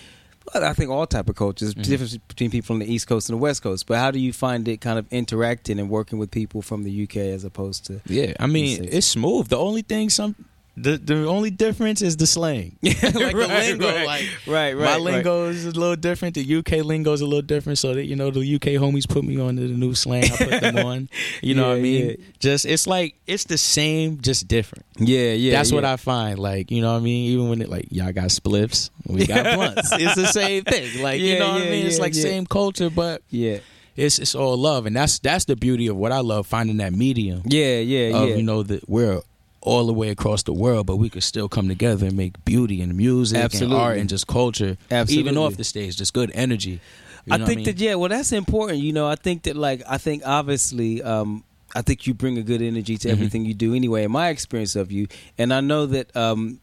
[SPEAKER 1] I think all type of cultures,
[SPEAKER 2] Mhm.
[SPEAKER 1] difference between people on the East Coast and the West Coast. But how do you find it kind of interacting and working with people from the UK as opposed to?
[SPEAKER 2] Yeah, I mean it's smooth. The only thing some the the only difference is the slang. like the
[SPEAKER 1] Right,
[SPEAKER 2] lingo,
[SPEAKER 1] right.
[SPEAKER 2] like
[SPEAKER 1] Right, right.
[SPEAKER 2] my
[SPEAKER 1] right.
[SPEAKER 2] lingo is a little different. The UK lingo is a little different. So that you know, the UK homies put me on to the new slang. I put them on. You know what I mean?
[SPEAKER 1] yeah.
[SPEAKER 2] Just it's like it's the same, just different.
[SPEAKER 1] Yeah, yeah.
[SPEAKER 2] That's what. I find. Like you know what I mean? Even when it like y'all got spliffs, we got blunts. It's the same thing. Like you know what
[SPEAKER 1] yeah,
[SPEAKER 2] I mean? It's like
[SPEAKER 1] yeah.
[SPEAKER 2] same culture, but
[SPEAKER 1] Yeah,
[SPEAKER 2] it's it's all love, and that's that's the beauty of what I love finding that medium
[SPEAKER 1] yeah, yeah,
[SPEAKER 2] of
[SPEAKER 1] yeah.
[SPEAKER 2] you know that we're all the way across the world, but we could still come together and make beauty and music
[SPEAKER 1] Absolutely.
[SPEAKER 2] and art and just culture,
[SPEAKER 1] Absolutely.
[SPEAKER 2] even off the stage, just good energy. You
[SPEAKER 1] I think
[SPEAKER 2] I
[SPEAKER 1] that yeah, well, that's important. You know, I think that like I think obviously, um, I think you bring a good energy to
[SPEAKER 2] Mhm.
[SPEAKER 1] everything you do. Anyway, in my experience of you, and I know that um,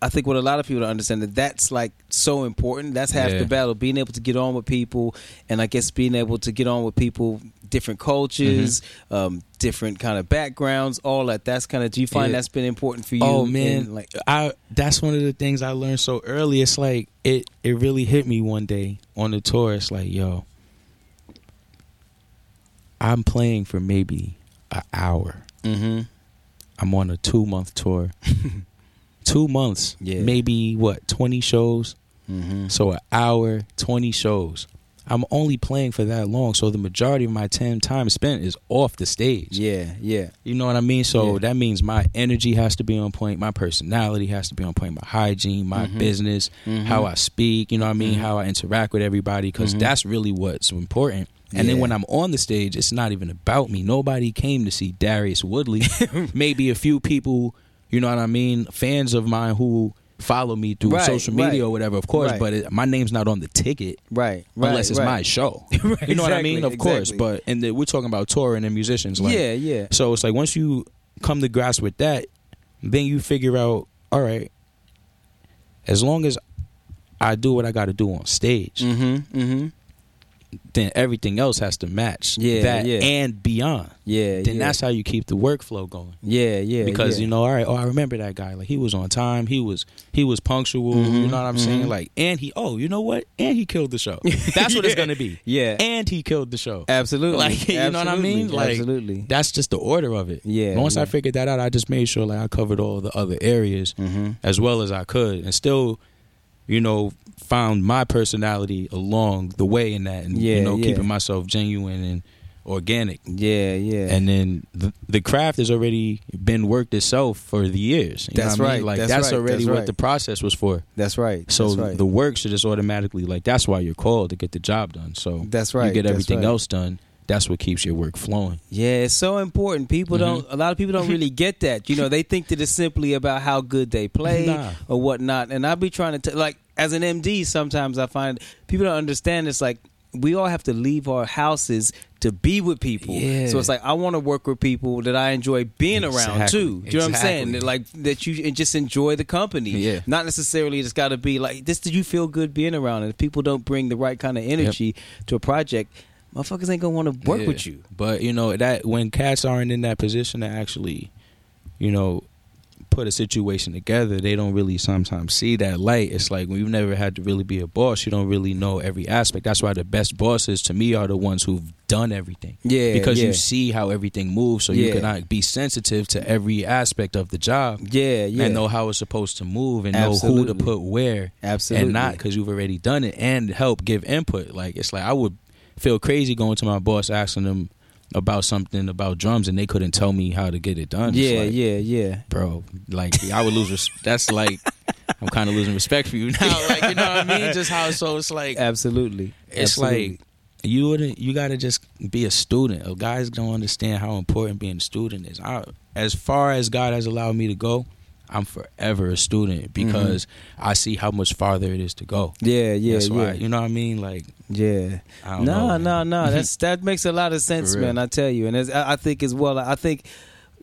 [SPEAKER 1] I think what a lot of people don't understand that that's like so important. That's half
[SPEAKER 2] Yeah.
[SPEAKER 1] the battle. Being able to get on with people, and I guess being able to get on with people, different cultures,
[SPEAKER 2] Mm-hmm.
[SPEAKER 1] um, different kind of backgrounds, all that. That's kind of. Do you find
[SPEAKER 2] Yeah.
[SPEAKER 1] that's been important for you?
[SPEAKER 2] Oh man,
[SPEAKER 1] like
[SPEAKER 2] I that's one of the things I learned so early. It's like it it really hit me one day on the tour. It's like, yo, I'm playing for maybe an hour.
[SPEAKER 1] mm-hmm.
[SPEAKER 2] I'm on a two month tour. two months,
[SPEAKER 1] Yeah.
[SPEAKER 2] maybe what twenty shows.
[SPEAKER 1] Mm-hmm.
[SPEAKER 2] So an hour, twenty shows. I'm only playing for that long, so the majority of my time time spent is off the stage.
[SPEAKER 1] Yeah, yeah,
[SPEAKER 2] You know what I mean? So
[SPEAKER 1] Yeah.
[SPEAKER 2] that means my energy has to be on point, my personality has to be on point, my hygiene, my
[SPEAKER 1] Mhm.
[SPEAKER 2] business,
[SPEAKER 1] Mhm.
[SPEAKER 2] how I speak, you know what I mean,
[SPEAKER 1] Mhm.
[SPEAKER 2] how I interact with everybody cuz
[SPEAKER 1] Mhm.
[SPEAKER 2] that's really what's important. And
[SPEAKER 1] Yeah.
[SPEAKER 2] then when I'm on the stage, it's not even about me. Nobody came to see Darius Woodley. Maybe a few people, you know what I mean, fans of mine who follow me through
[SPEAKER 1] Right,
[SPEAKER 2] social media
[SPEAKER 1] right.
[SPEAKER 2] or whatever, of course,
[SPEAKER 1] Right.
[SPEAKER 2] but it, my name's not on the ticket
[SPEAKER 1] right,
[SPEAKER 2] unless it's my show. You know what I mean? Of course, but and the, we're talking about touring and musicians like
[SPEAKER 1] yeah, yeah.
[SPEAKER 2] so it's like once you come to grasp with that, then you figure out, all right, as long as I do what I got to do on stage,
[SPEAKER 1] Mm-hmm. Mm-hmm.
[SPEAKER 2] Then everything else has to match
[SPEAKER 1] Yeah,
[SPEAKER 2] that
[SPEAKER 1] yeah.
[SPEAKER 2] and beyond.
[SPEAKER 1] Yeah.
[SPEAKER 2] Then
[SPEAKER 1] yeah.
[SPEAKER 2] that's how you keep the workflow going.
[SPEAKER 1] yeah, yeah.
[SPEAKER 2] because
[SPEAKER 1] yeah.
[SPEAKER 2] you know, all right, oh, I remember that guy. Like he was on time. He was he was punctual.
[SPEAKER 1] Mhm,
[SPEAKER 2] You know what I'm saying?
[SPEAKER 1] mhm.
[SPEAKER 2] Like, and he, oh, you know what? And he killed the show. That's what it's gonna be.
[SPEAKER 1] yeah,
[SPEAKER 2] And he killed the show.
[SPEAKER 1] absolutely.
[SPEAKER 2] Like, you know what I mean?
[SPEAKER 1] Absolutely.
[SPEAKER 2] Like,
[SPEAKER 1] absolutely.
[SPEAKER 2] That's just the order of it.
[SPEAKER 1] Yeah.
[SPEAKER 2] Once I figured that out, I just made sure like I covered all the other areas
[SPEAKER 1] Mm-hmm.
[SPEAKER 2] as well as I could, and still, you know, found my personality along the way in that, and
[SPEAKER 1] Yeah,
[SPEAKER 2] you know,
[SPEAKER 1] yeah.
[SPEAKER 2] keeping myself genuine and organic.
[SPEAKER 1] Yeah, yeah.
[SPEAKER 2] And then the, the craft has already been worked itself for the years. You know
[SPEAKER 1] That's
[SPEAKER 2] what I mean?
[SPEAKER 1] right,
[SPEAKER 2] Like
[SPEAKER 1] that's
[SPEAKER 2] that's,
[SPEAKER 1] right,
[SPEAKER 2] already
[SPEAKER 1] that's
[SPEAKER 2] what
[SPEAKER 1] right.
[SPEAKER 2] the process was for.
[SPEAKER 1] that's right.
[SPEAKER 2] So
[SPEAKER 1] that's right.
[SPEAKER 2] the work should just automatically like that's why you're called to get the job done. So
[SPEAKER 1] That's right,
[SPEAKER 2] You get everything
[SPEAKER 1] right.
[SPEAKER 2] else done that's what keeps your work flowing.
[SPEAKER 1] Yeah, it's so important. People
[SPEAKER 2] Mhm.
[SPEAKER 1] don't. A lot of people don't really get that. You know, they think that it's simply about how good they play
[SPEAKER 2] Nah.
[SPEAKER 1] or whatnot. And I be trying to t- like as an MD. Sometimes I find people don't understand. It's like we all have to leave our houses to be with people.
[SPEAKER 2] Yeah.
[SPEAKER 1] So it's like I want to work with people that I enjoy being around too. Do you know what I'm saying? That, like that you and just enjoy the company.
[SPEAKER 2] Yeah.
[SPEAKER 1] Not necessarily it's got to be like this. Did you feel good being around? And if people don't bring the right kind of energy to a project, motherfuckers ain't gonna want to work
[SPEAKER 2] Yeah.
[SPEAKER 1] with you.
[SPEAKER 2] But you know that when cats aren't in that position to actually, you know, put a situation together, they don't really sometimes see that light. It's like when you've never had to really be a boss, you don't really know every aspect. That's why the best bosses to me are the ones who've done everything.
[SPEAKER 1] Yeah,
[SPEAKER 2] because
[SPEAKER 1] yeah.
[SPEAKER 2] you see how everything moves, so you can uh, be sensitive to every aspect of the job.
[SPEAKER 1] Yeah, yeah.
[SPEAKER 2] And know how it's supposed to move and know who to put where
[SPEAKER 1] Absolutely.
[SPEAKER 2] and not because you've already done it and help give input. Like it's like I would feel crazy going to my boss asking them about something about drums and they couldn't tell me how to get it done. It's
[SPEAKER 1] Yeah,
[SPEAKER 2] like,
[SPEAKER 1] yeah, yeah.
[SPEAKER 2] bro. Like I would lose. Res- that's like I'm kind of losing respect for you now. Like you know what I mean? Just how so it's like
[SPEAKER 1] Absolutely.
[SPEAKER 2] it's
[SPEAKER 1] Absolutely.
[SPEAKER 2] like you wouldn't you got to just be a student. Guys don't understand how important being a student is. I, as far as God has allowed me to go, I'm forever a student because I see how much farther it is to go.
[SPEAKER 1] yeah, Mm-hmm. yeah,
[SPEAKER 2] That's
[SPEAKER 1] yeah,
[SPEAKER 2] why you know what I mean. Like
[SPEAKER 1] yeah. No,
[SPEAKER 2] know,
[SPEAKER 1] no, no. That's that makes a lot of sense, man. I tell you, and as, I I think as well. I think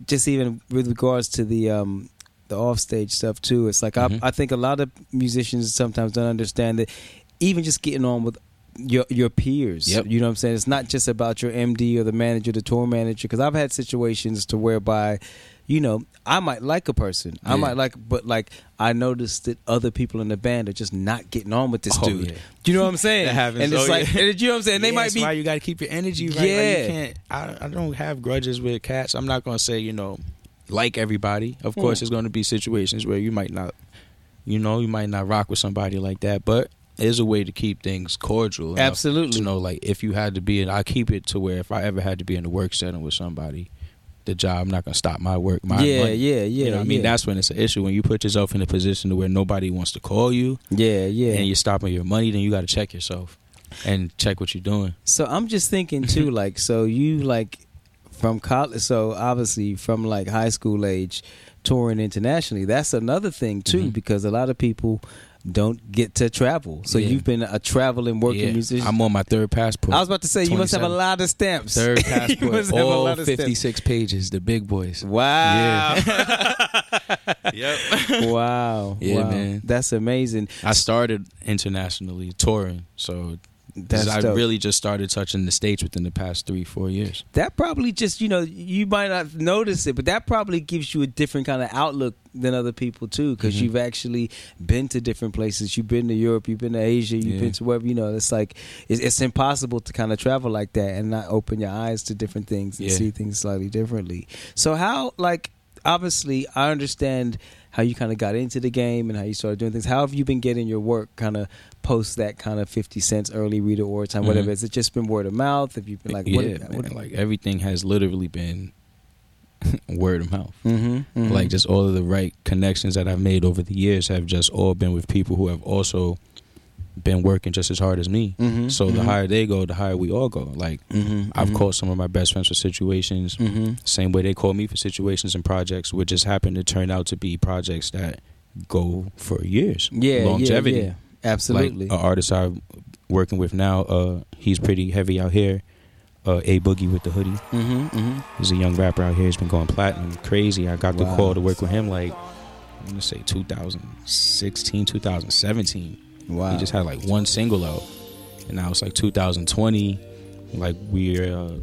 [SPEAKER 1] just even with regards to the um the offstage stuff too. It's like
[SPEAKER 2] Mhm.
[SPEAKER 1] I I think a lot of musicians sometimes don't understand that even just getting on with your your peers.
[SPEAKER 2] Yep.
[SPEAKER 1] You know what I'm saying? It's not just about your MD or the manager, the tour manager. Because I've had situations to whereby, you know, I might like a person, I
[SPEAKER 2] Yeah.
[SPEAKER 1] might like, but like I noticed that other people in the band are just not getting on with this
[SPEAKER 2] Oh,
[SPEAKER 1] dude.
[SPEAKER 2] yeah.
[SPEAKER 1] Do you know what I'm saying?
[SPEAKER 2] That happens.
[SPEAKER 1] And it's
[SPEAKER 2] Oh,
[SPEAKER 1] like,
[SPEAKER 2] yeah.
[SPEAKER 1] and you know what I'm saying? They
[SPEAKER 2] Yeah,
[SPEAKER 1] might be
[SPEAKER 2] why you got to keep your energy right. Like,
[SPEAKER 1] Yeah.
[SPEAKER 2] you can't. I, I don't have grudges with cats. I'm not gonna say you know like everybody. Of course,
[SPEAKER 1] Mm.
[SPEAKER 2] there's going to be situations where you might not, you know, you might not rock with somebody like that, but. There's a way to keep things cordial.
[SPEAKER 1] Absolutely.
[SPEAKER 2] To know, like, if you had to be in, I keep it to where if I ever had to be in a work setting with somebody, the job, I'm not gonna stop my work. My
[SPEAKER 1] yeah,
[SPEAKER 2] money.
[SPEAKER 1] yeah, yeah.
[SPEAKER 2] You know what I mean?
[SPEAKER 1] yeah.
[SPEAKER 2] That's when it's an issue. When you put yourself in a position to where nobody wants to call you
[SPEAKER 1] yeah, yeah.
[SPEAKER 2] and you're stopping your money, then you got to check yourself and check what you're doing.
[SPEAKER 1] So I'm just thinking too, like, so you like from college, so obviously from like high school age, touring internationally. That's another thing too,
[SPEAKER 2] Mhm.
[SPEAKER 1] because a lot of people don't get to travel. So
[SPEAKER 2] Yeah.
[SPEAKER 1] you've been a traveling working
[SPEAKER 2] Yeah,
[SPEAKER 1] musician.
[SPEAKER 2] I'm on my third passport.
[SPEAKER 1] I was about to say you must have a lot of stamps.
[SPEAKER 2] third
[SPEAKER 1] you
[SPEAKER 2] passport.
[SPEAKER 1] must have a
[SPEAKER 2] all
[SPEAKER 1] lot of stamps.
[SPEAKER 2] 56 pages. The big boys.
[SPEAKER 1] Wow.
[SPEAKER 2] Yep.
[SPEAKER 1] wow.
[SPEAKER 2] Yeah,
[SPEAKER 1] wow.
[SPEAKER 2] man.
[SPEAKER 1] That's amazing.
[SPEAKER 2] I started internationally touring, so
[SPEAKER 1] That's
[SPEAKER 2] I
[SPEAKER 1] dope.
[SPEAKER 2] really just started touching the states within the past three, four years.
[SPEAKER 1] that probably just you know you might not notice it but that probably gives you a different kind of outlook than other people too because
[SPEAKER 2] Mhm.
[SPEAKER 1] you've actually been to different places you've been to europe you've been to asia you've
[SPEAKER 2] Yeah.
[SPEAKER 1] been to wherever you know it's like it's, it's impossible to kind of travel like that and not open your eyes to different things and
[SPEAKER 2] Yeah.
[SPEAKER 1] see things slightly differently so how like obviously i understand how you kind of got into the game and how you started doing things how have you been getting your work kind of post that kind of 50 Cent's early reader or time whatever
[SPEAKER 2] Mhm.
[SPEAKER 1] has it just been word of mouth have you been like
[SPEAKER 2] yeah,
[SPEAKER 1] what,
[SPEAKER 2] man, like everything has literally been word of mouth.
[SPEAKER 1] Mm-hmm,
[SPEAKER 2] Like just all of the right connections that I've made over the years have just all been with people who have also been working just as hard as me.
[SPEAKER 1] mm-hmm,
[SPEAKER 2] So the higher they go, the higher we all go. Like
[SPEAKER 1] mm-hmm,
[SPEAKER 2] I've called some of my best friends for situations,
[SPEAKER 1] Mm-hmm.
[SPEAKER 2] same way they call me for situations and projects, which just happen to turn out to be projects that go for years.
[SPEAKER 1] Yeah,
[SPEAKER 2] longevity.
[SPEAKER 1] Yeah, yeah. Absolutely.
[SPEAKER 2] Like an artist I'm working with now, uh, he's pretty heavy out here. Uh, A Boogie wit da Hoodie.
[SPEAKER 1] mm-hmm, mm-hmm.
[SPEAKER 2] He's a young rapper out here. He's been going platinum, crazy. I got the call to work with him like I'm gonna say 2016, 2017.
[SPEAKER 1] Wow.
[SPEAKER 2] He just had like one single out, and now it's like 2020. Like we're uh,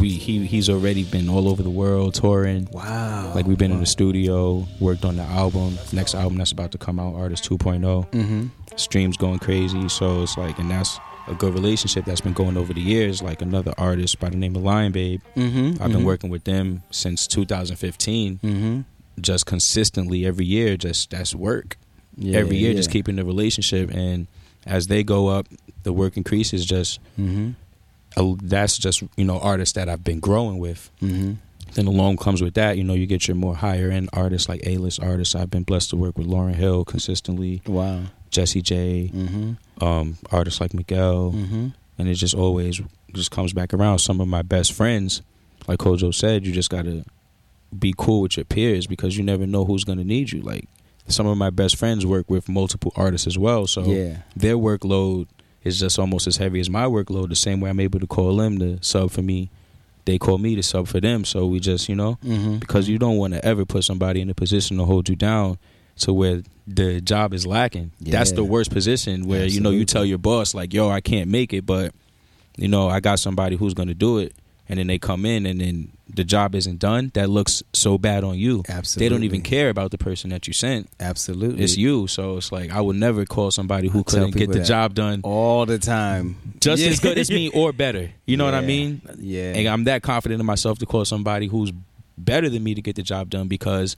[SPEAKER 2] we he he's already been all over the world touring.
[SPEAKER 1] wow.
[SPEAKER 2] Like we've been in the studio, worked on the album, next album that's about to come out, Artist 2.0.
[SPEAKER 1] Mm-hmm.
[SPEAKER 2] Streams going crazy, so it's like, and that's a good relationship that's been going over the years. Like another artist by the name of Lion Babe,
[SPEAKER 1] Mm-hmm.
[SPEAKER 2] I've been working with them since 2015,
[SPEAKER 1] Mm-hmm.
[SPEAKER 2] just consistently every year. Just that's work
[SPEAKER 1] Yeah,
[SPEAKER 2] every year,
[SPEAKER 1] yeah.
[SPEAKER 2] just keeping the relationship. And as they go up, the work increases. Just
[SPEAKER 1] Mm-hmm.
[SPEAKER 2] uh, that's just you know artists that I've been growing with.
[SPEAKER 1] Mm-hmm.
[SPEAKER 2] Then along comes with that, you know, you get your more higher end artists like A list artists. I've been blessed to work with Lauryn Hill consistently,
[SPEAKER 1] Wow.
[SPEAKER 2] Jessie J,
[SPEAKER 1] Mm-hmm.
[SPEAKER 2] um, artists like Miguel,
[SPEAKER 1] Mm-hmm.
[SPEAKER 2] and it just always just comes back around. Some of my best friends, like Kojo said, you just gotta be cool with your peers because you never know who's gonna need you. Like some of my best friends work with multiple artists as well, so
[SPEAKER 1] yeah.
[SPEAKER 2] their workload is just almost as heavy as my workload. The same way I'm able to call them to sub for me, they call me to sub for them. So we just, you know,
[SPEAKER 1] Mm-hmm.
[SPEAKER 2] because you don't want to ever put somebody in a position to hold you down to where the job is lacking. That's the worst position where you know you tell your boss like, "Yo, I can't make it, but you know I got somebody who's going to do it," and then they come in and then the job isn't done. That looks so bad on you.
[SPEAKER 1] Absolutely.
[SPEAKER 2] They don't even care about the person that you sent.
[SPEAKER 1] Absolutely.
[SPEAKER 2] It's you. So it's like I would never call somebody who
[SPEAKER 1] I
[SPEAKER 2] couldn't get the job done
[SPEAKER 1] all the time.
[SPEAKER 2] just
[SPEAKER 1] Yeah.
[SPEAKER 2] as good as me or better. You know what I mean?
[SPEAKER 1] Yeah.
[SPEAKER 2] And I'm that confident in myself to call somebody who's better than me to get the job done because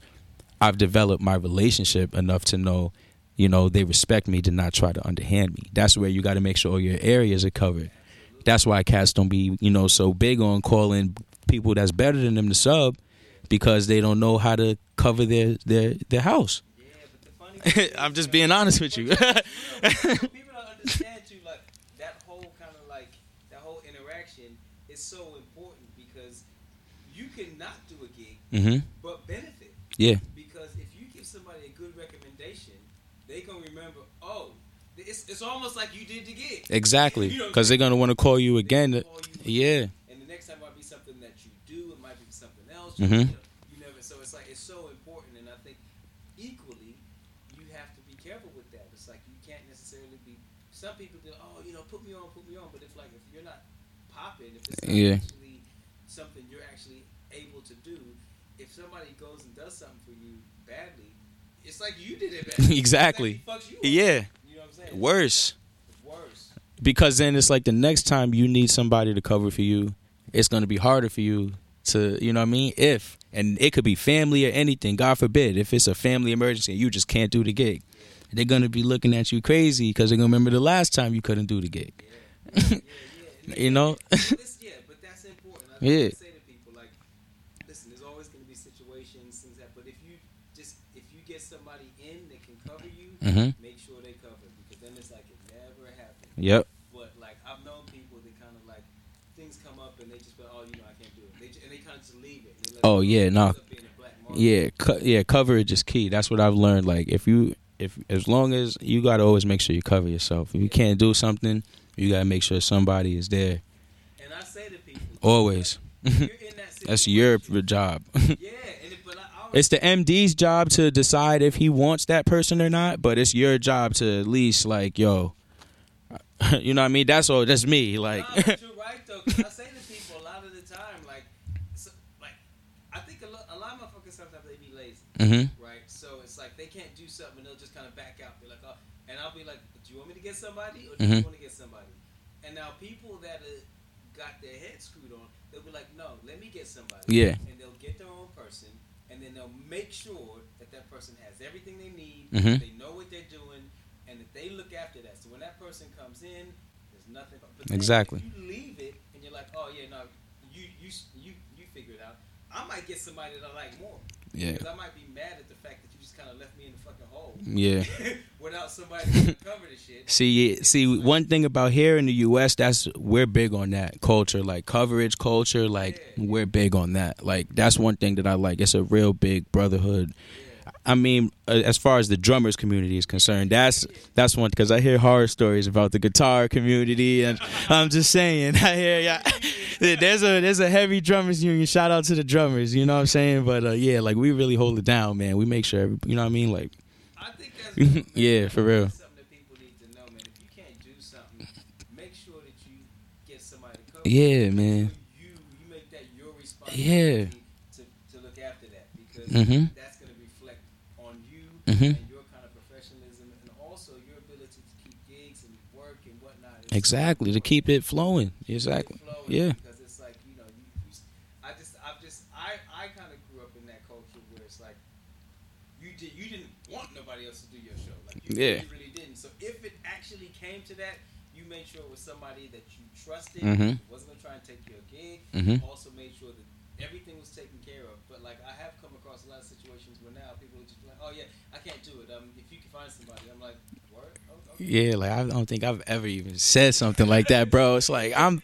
[SPEAKER 2] I've developed my relationship enough to know, you know, they respect me to not try to underhand me. That's where you got to make sure all your areas are covered. That's why cats don't be, you know, so big on calling people that's better than them to sub because they don't know how to cover their their their house. Yeah, I'm just being honest with you.
[SPEAKER 1] people don't understand too. Like that whole kind of like that whole interaction is so important because you cannot do a gig
[SPEAKER 2] mhm.
[SPEAKER 1] but benefit.
[SPEAKER 2] Yeah.
[SPEAKER 1] Because if you give somebody a good recommendation, they gonna remember. Oh, it's, almost like you did the gig.
[SPEAKER 2] Exactly,
[SPEAKER 1] You know
[SPEAKER 2] because they're gonna want to call you again.
[SPEAKER 1] Call you-
[SPEAKER 2] Yeah,
[SPEAKER 1] And the next time it might be something that you do. It might be something else.
[SPEAKER 2] Mhm.
[SPEAKER 1] You, know, you never. So it's like it's so important, and I think equally you have to be careful with that. It's like you can't necessarily be. Some people do. Oh, you know, put me on, put me on. But if like if you're not popping, if it's not
[SPEAKER 2] Yeah.
[SPEAKER 1] actually something you're actually able to do, if somebody goes and does something for you badly, it's like you did it badly.
[SPEAKER 2] Exactly.
[SPEAKER 1] Like fucks you up.
[SPEAKER 2] yeah. Worse,
[SPEAKER 1] worse.
[SPEAKER 2] because then it's like the next time you need somebody to cover for you, it's gonna be harder for you to, you know what I mean? If and it could be family or anything. God forbid, if it's a family emergency and you just can't do the gig, they're gonna be looking at you crazy because they're gonna remember the last time you couldn't do the gig.
[SPEAKER 1] Yeah, yeah. And
[SPEAKER 2] You know?
[SPEAKER 1] Yeah, but that's important. I
[SPEAKER 2] Yeah.
[SPEAKER 1] yeah.
[SPEAKER 2] Yep.
[SPEAKER 1] But like I've known people that kind of like things come up and they just go, oh, you know, I can't do it. They ju- and they kind of just leave it.
[SPEAKER 2] Oh, yeah,
[SPEAKER 1] no.
[SPEAKER 2] nah.
[SPEAKER 1] up being a black mark.
[SPEAKER 2] Yeah, co- yeah, coverage is key. That's what I've learned. Like if you if as long as you got to always make sure you cover yourself. If you can't do something, you got to make sure somebody is there.
[SPEAKER 1] And I say to people,
[SPEAKER 2] Always.
[SPEAKER 1] in that
[SPEAKER 2] That's your job.
[SPEAKER 1] Yeah, and it, but I, I always
[SPEAKER 2] it's the MD's job to decide if he wants that person or not, but it's your job to at least like, yo, you know what I mean? That's all. That's me. Like,
[SPEAKER 1] but you're right though. 'cause I say to people a lot of the time, like, so, like, I think a lot, a lot of motherfuckers sometimes they be lazy,
[SPEAKER 2] hmm
[SPEAKER 1] right? So it's like they can't do something and they'll just kind of back out. Be like, oh, and I'll be like, do you want me to get somebody or do you
[SPEAKER 2] Mhm.
[SPEAKER 1] want to get somebody? And now people that uh, got their head screwed on, they'll be like, no, let me get somebody.
[SPEAKER 2] Yeah.
[SPEAKER 1] And they'll get their own person, and then they'll make sure that that person has everything they need.
[SPEAKER 2] Mhm.
[SPEAKER 1] They know what they're doing, and that they look after that. So when that person comes in, there's nothing. But
[SPEAKER 2] Exactly.
[SPEAKER 1] You leave it, and you're like, oh yeah, no, you you you you figure it out. I might get somebody that I like more.
[SPEAKER 2] Yeah.
[SPEAKER 1] Because I might be mad at the fact that you just kind of left me in the fucking hole.
[SPEAKER 2] Yeah.
[SPEAKER 1] Without somebody to cover the shit.
[SPEAKER 2] See, see, one thing about here in the U.S., that's we're big on that culture, like coverage culture. Like we're big on that. Like that's one thing that I like. It's a real big brotherhood. I mean, uh, as far as the drummers community is concerned, that's that's one because I hear horror stories about the guitar community, and I'm just saying, I hear yeah, there's a there's a heavy drummers union. Shout out to the drummers, you know what I'm saying? But uh, yeah, like we really hold it down, man. We make sure, every, you know what I mean? Like,
[SPEAKER 1] I think that's
[SPEAKER 2] Yeah, for real.
[SPEAKER 1] That's something that people need to know, man. You can't do something, make sure that you get somebody to cover.
[SPEAKER 2] Yeah, man.
[SPEAKER 1] You you make that your responsibility to, to look after that because
[SPEAKER 2] Mhm.
[SPEAKER 1] that's going to reflect you
[SPEAKER 2] Mhm.
[SPEAKER 1] and your kind of professionalism and also your ability to keep gigs and work and whatnot. It's
[SPEAKER 2] exactly to keep it flowing.
[SPEAKER 1] keep it
[SPEAKER 2] Exactly.
[SPEAKER 1] flowing
[SPEAKER 2] Yeah.
[SPEAKER 1] Because it's like you know, you, you I just, I've just, I, I kind of grew up in that culture where it's like you did, you didn't want nobody else to do your show, like you
[SPEAKER 2] Yeah.
[SPEAKER 1] really, really didn't. So if it actually came to that, you made sure it was somebody that you trusted, mm-hmm. wasn't gonna try and take your gig.
[SPEAKER 2] Mm-hmm.
[SPEAKER 1] Also made sure that everything was taken care of. But like I have come across a lot of situations where now people are just like, oh yeah, I can't do it. Um, if you can find somebody, I'm like, word, oh, okay.
[SPEAKER 2] Yeah, like I don't think I've ever even said something like that, bro. It's like I'm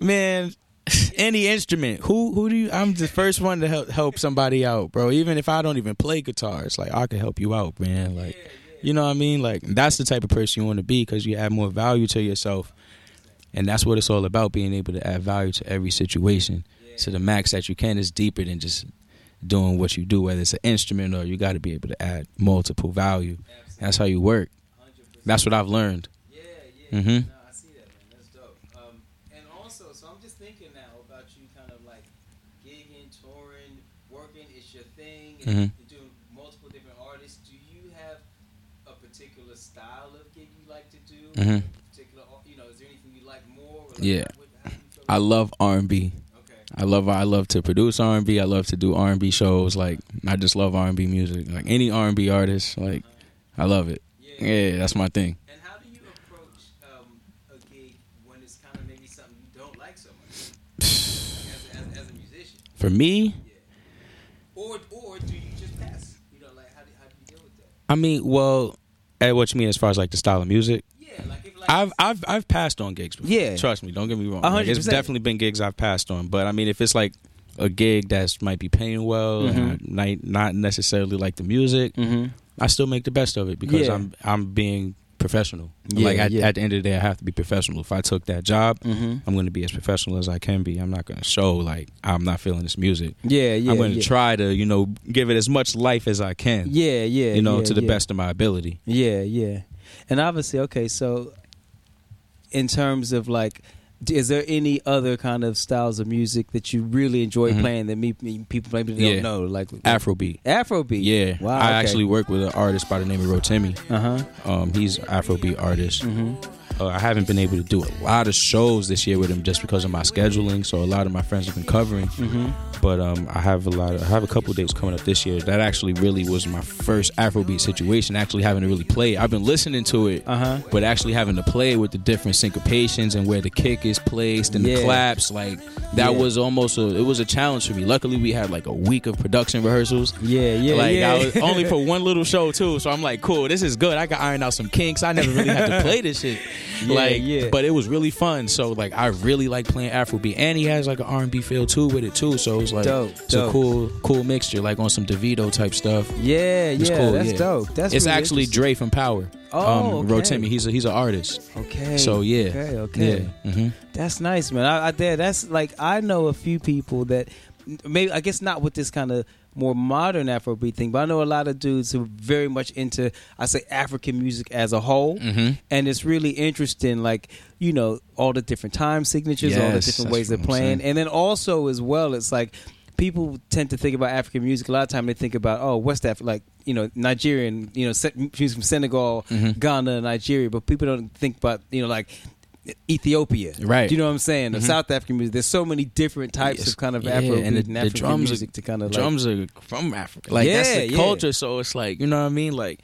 [SPEAKER 2] Man, any instrument. Who who do you? I'm the first one to help help somebody out, bro. Even if I don't even play guitar, it's like I can help you out, man. Like, you know what I mean? Like that's the type of person you want to be because you add more value to yourself, and that's what it's all about. Being able to add value to every situation to the max that you can is deeper than just doing what you do, whether it's an instrument or you got to be able to add multiple value. That's how you work. That's what I've learned.
[SPEAKER 1] Yeah, yeah.
[SPEAKER 2] Mhm.
[SPEAKER 1] No, I see that, man. That's dope. Um, and also, so I'm just thinking now about you kind of like gigging, touring, working. It's your thing. And
[SPEAKER 2] Mhm.
[SPEAKER 1] You're doing multiple different artists. Do you have a particular style of gig you like to do?
[SPEAKER 2] Mhm.
[SPEAKER 1] Particular, you know, is there anything you like more? Or like,
[SPEAKER 2] Yeah.
[SPEAKER 1] what- how do you feel
[SPEAKER 2] I love R I love I love to produce R and B. I love to do R and B shows. Like I just love R and B music. Like any R and B artist, like I love it.
[SPEAKER 1] Yeah.
[SPEAKER 2] Yeah, that's my thing.
[SPEAKER 1] And how do you approach um, a gig when it's kind of maybe something you don't like so much as, as, as a musician?
[SPEAKER 2] For me,
[SPEAKER 1] Yeah. Or or do you just pass? You know, like how do, how do you deal with that?
[SPEAKER 2] I mean, well, what you mean as far as like the style of music?
[SPEAKER 1] Yeah, like
[SPEAKER 2] I've I've I've passed on gigs before.
[SPEAKER 1] Yeah.
[SPEAKER 2] Trust me, don't get me wrong. Like, it's definitely been gigs I've passed on. But I mean if it's like a gig that's might be paying well
[SPEAKER 1] Mhm.
[SPEAKER 2] and not necessarily like the music,
[SPEAKER 1] mm-hmm.
[SPEAKER 2] I still make the best of it because
[SPEAKER 1] Yeah.
[SPEAKER 2] I'm I'm being professional.
[SPEAKER 1] Yeah,
[SPEAKER 2] like at,
[SPEAKER 1] yeah.
[SPEAKER 2] at the end of the day I have to be professional. If I took that job,
[SPEAKER 1] Mm-hmm.
[SPEAKER 2] I'm going to be as professional as I can be. I'm not going to show like I'm not feeling this music.
[SPEAKER 1] Yeah, yeah.
[SPEAKER 2] I'm going to
[SPEAKER 1] yeah.
[SPEAKER 2] try to, you know, give it as much life as I can.
[SPEAKER 1] Yeah, yeah.
[SPEAKER 2] you know, to the best of my ability.
[SPEAKER 1] Yeah, yeah. And obviously, okay, so in terms of like is there any other kind of styles of music that you really enjoy
[SPEAKER 2] Mhm.
[SPEAKER 1] playing that me, me- people maybe
[SPEAKER 2] Yeah.
[SPEAKER 1] don't know? Like
[SPEAKER 2] Afrobeat.
[SPEAKER 1] Afrobeat.
[SPEAKER 2] Yeah,
[SPEAKER 1] Wow.
[SPEAKER 2] I actually work with an artist by the name of Rotimi.
[SPEAKER 1] Uh huh.
[SPEAKER 2] Um, he's an Afrobeat artist.
[SPEAKER 1] Mm-hmm.
[SPEAKER 2] Uh, I haven't been able to do a lot of shows this year with him just because of my scheduling. So a lot of my friends have been covering,
[SPEAKER 1] Mm-hmm.
[SPEAKER 2] but um, I have a lot. Of, I have a couple dates coming up this year. That actually really was my first Afrobeat situation. Actually having to really play. it. I've been listening to it,
[SPEAKER 1] Uh huh.
[SPEAKER 2] but actually having to play with the different syncopations and where the kick is placed and
[SPEAKER 1] Yeah.
[SPEAKER 2] the claps, like that
[SPEAKER 1] Yeah.
[SPEAKER 2] was almost a. It was a challenge for me. Luckily, we had like a week of production rehearsals.
[SPEAKER 1] Yeah, yeah,
[SPEAKER 2] like
[SPEAKER 1] yeah.
[SPEAKER 2] I was only for one little show too, so I'm like, cool, this is good. I got iron out some kinks. I never really had to play this shit.
[SPEAKER 1] Yeah,
[SPEAKER 2] like,
[SPEAKER 1] yeah.
[SPEAKER 2] but it was really fun. So like, I really like playing Afrobeat, and he has like an R&B feel too with it too. So it was like,
[SPEAKER 1] Dope,
[SPEAKER 2] it's
[SPEAKER 1] dope.
[SPEAKER 2] a cool, cool mixture, like on some Davido type stuff.
[SPEAKER 1] yeah,
[SPEAKER 2] It's
[SPEAKER 1] yeah.
[SPEAKER 2] cool,
[SPEAKER 1] that's
[SPEAKER 2] yeah.
[SPEAKER 1] dope. That's
[SPEAKER 2] it's
[SPEAKER 1] really
[SPEAKER 2] actually. Dre from Power.
[SPEAKER 1] Oh,
[SPEAKER 2] um,
[SPEAKER 1] okay.
[SPEAKER 2] Rotimi. He's a, he's an artist.
[SPEAKER 1] Okay.
[SPEAKER 2] So yeah,
[SPEAKER 1] Okay. Okay.
[SPEAKER 2] yeah. hmm
[SPEAKER 1] That's nice, man. I, I. That's like I know a few people that maybe I guess not with this kind of more modern Afrobeat thing, but I know a lot of dudes who are very much into I say African music as a whole,
[SPEAKER 2] hmm
[SPEAKER 1] and it's really interesting. Like you know all the different time signatures, all the different ways they're playing, and then also as well, it's like. People tend to think about African music. A lot of time they think about oh West Africa, like you know Nigerian, you know music from Senegal,
[SPEAKER 2] Mhm.
[SPEAKER 1] Ghana, Nigeria. But people don't think about you know like Ethiopia,
[SPEAKER 2] Right.
[SPEAKER 1] Do you know what I'm saying? The
[SPEAKER 2] Mhm.
[SPEAKER 1] South African music. There's so many different types
[SPEAKER 2] Yes.
[SPEAKER 1] of kind of
[SPEAKER 2] Yeah,
[SPEAKER 1] Afrobeat
[SPEAKER 2] and
[SPEAKER 1] and,
[SPEAKER 2] the- the
[SPEAKER 1] African
[SPEAKER 2] drums are-
[SPEAKER 1] music to kind of like,
[SPEAKER 2] drums are from Africa. Like that's the
[SPEAKER 1] yeah.
[SPEAKER 2] culture. So it's like you know what I mean. Like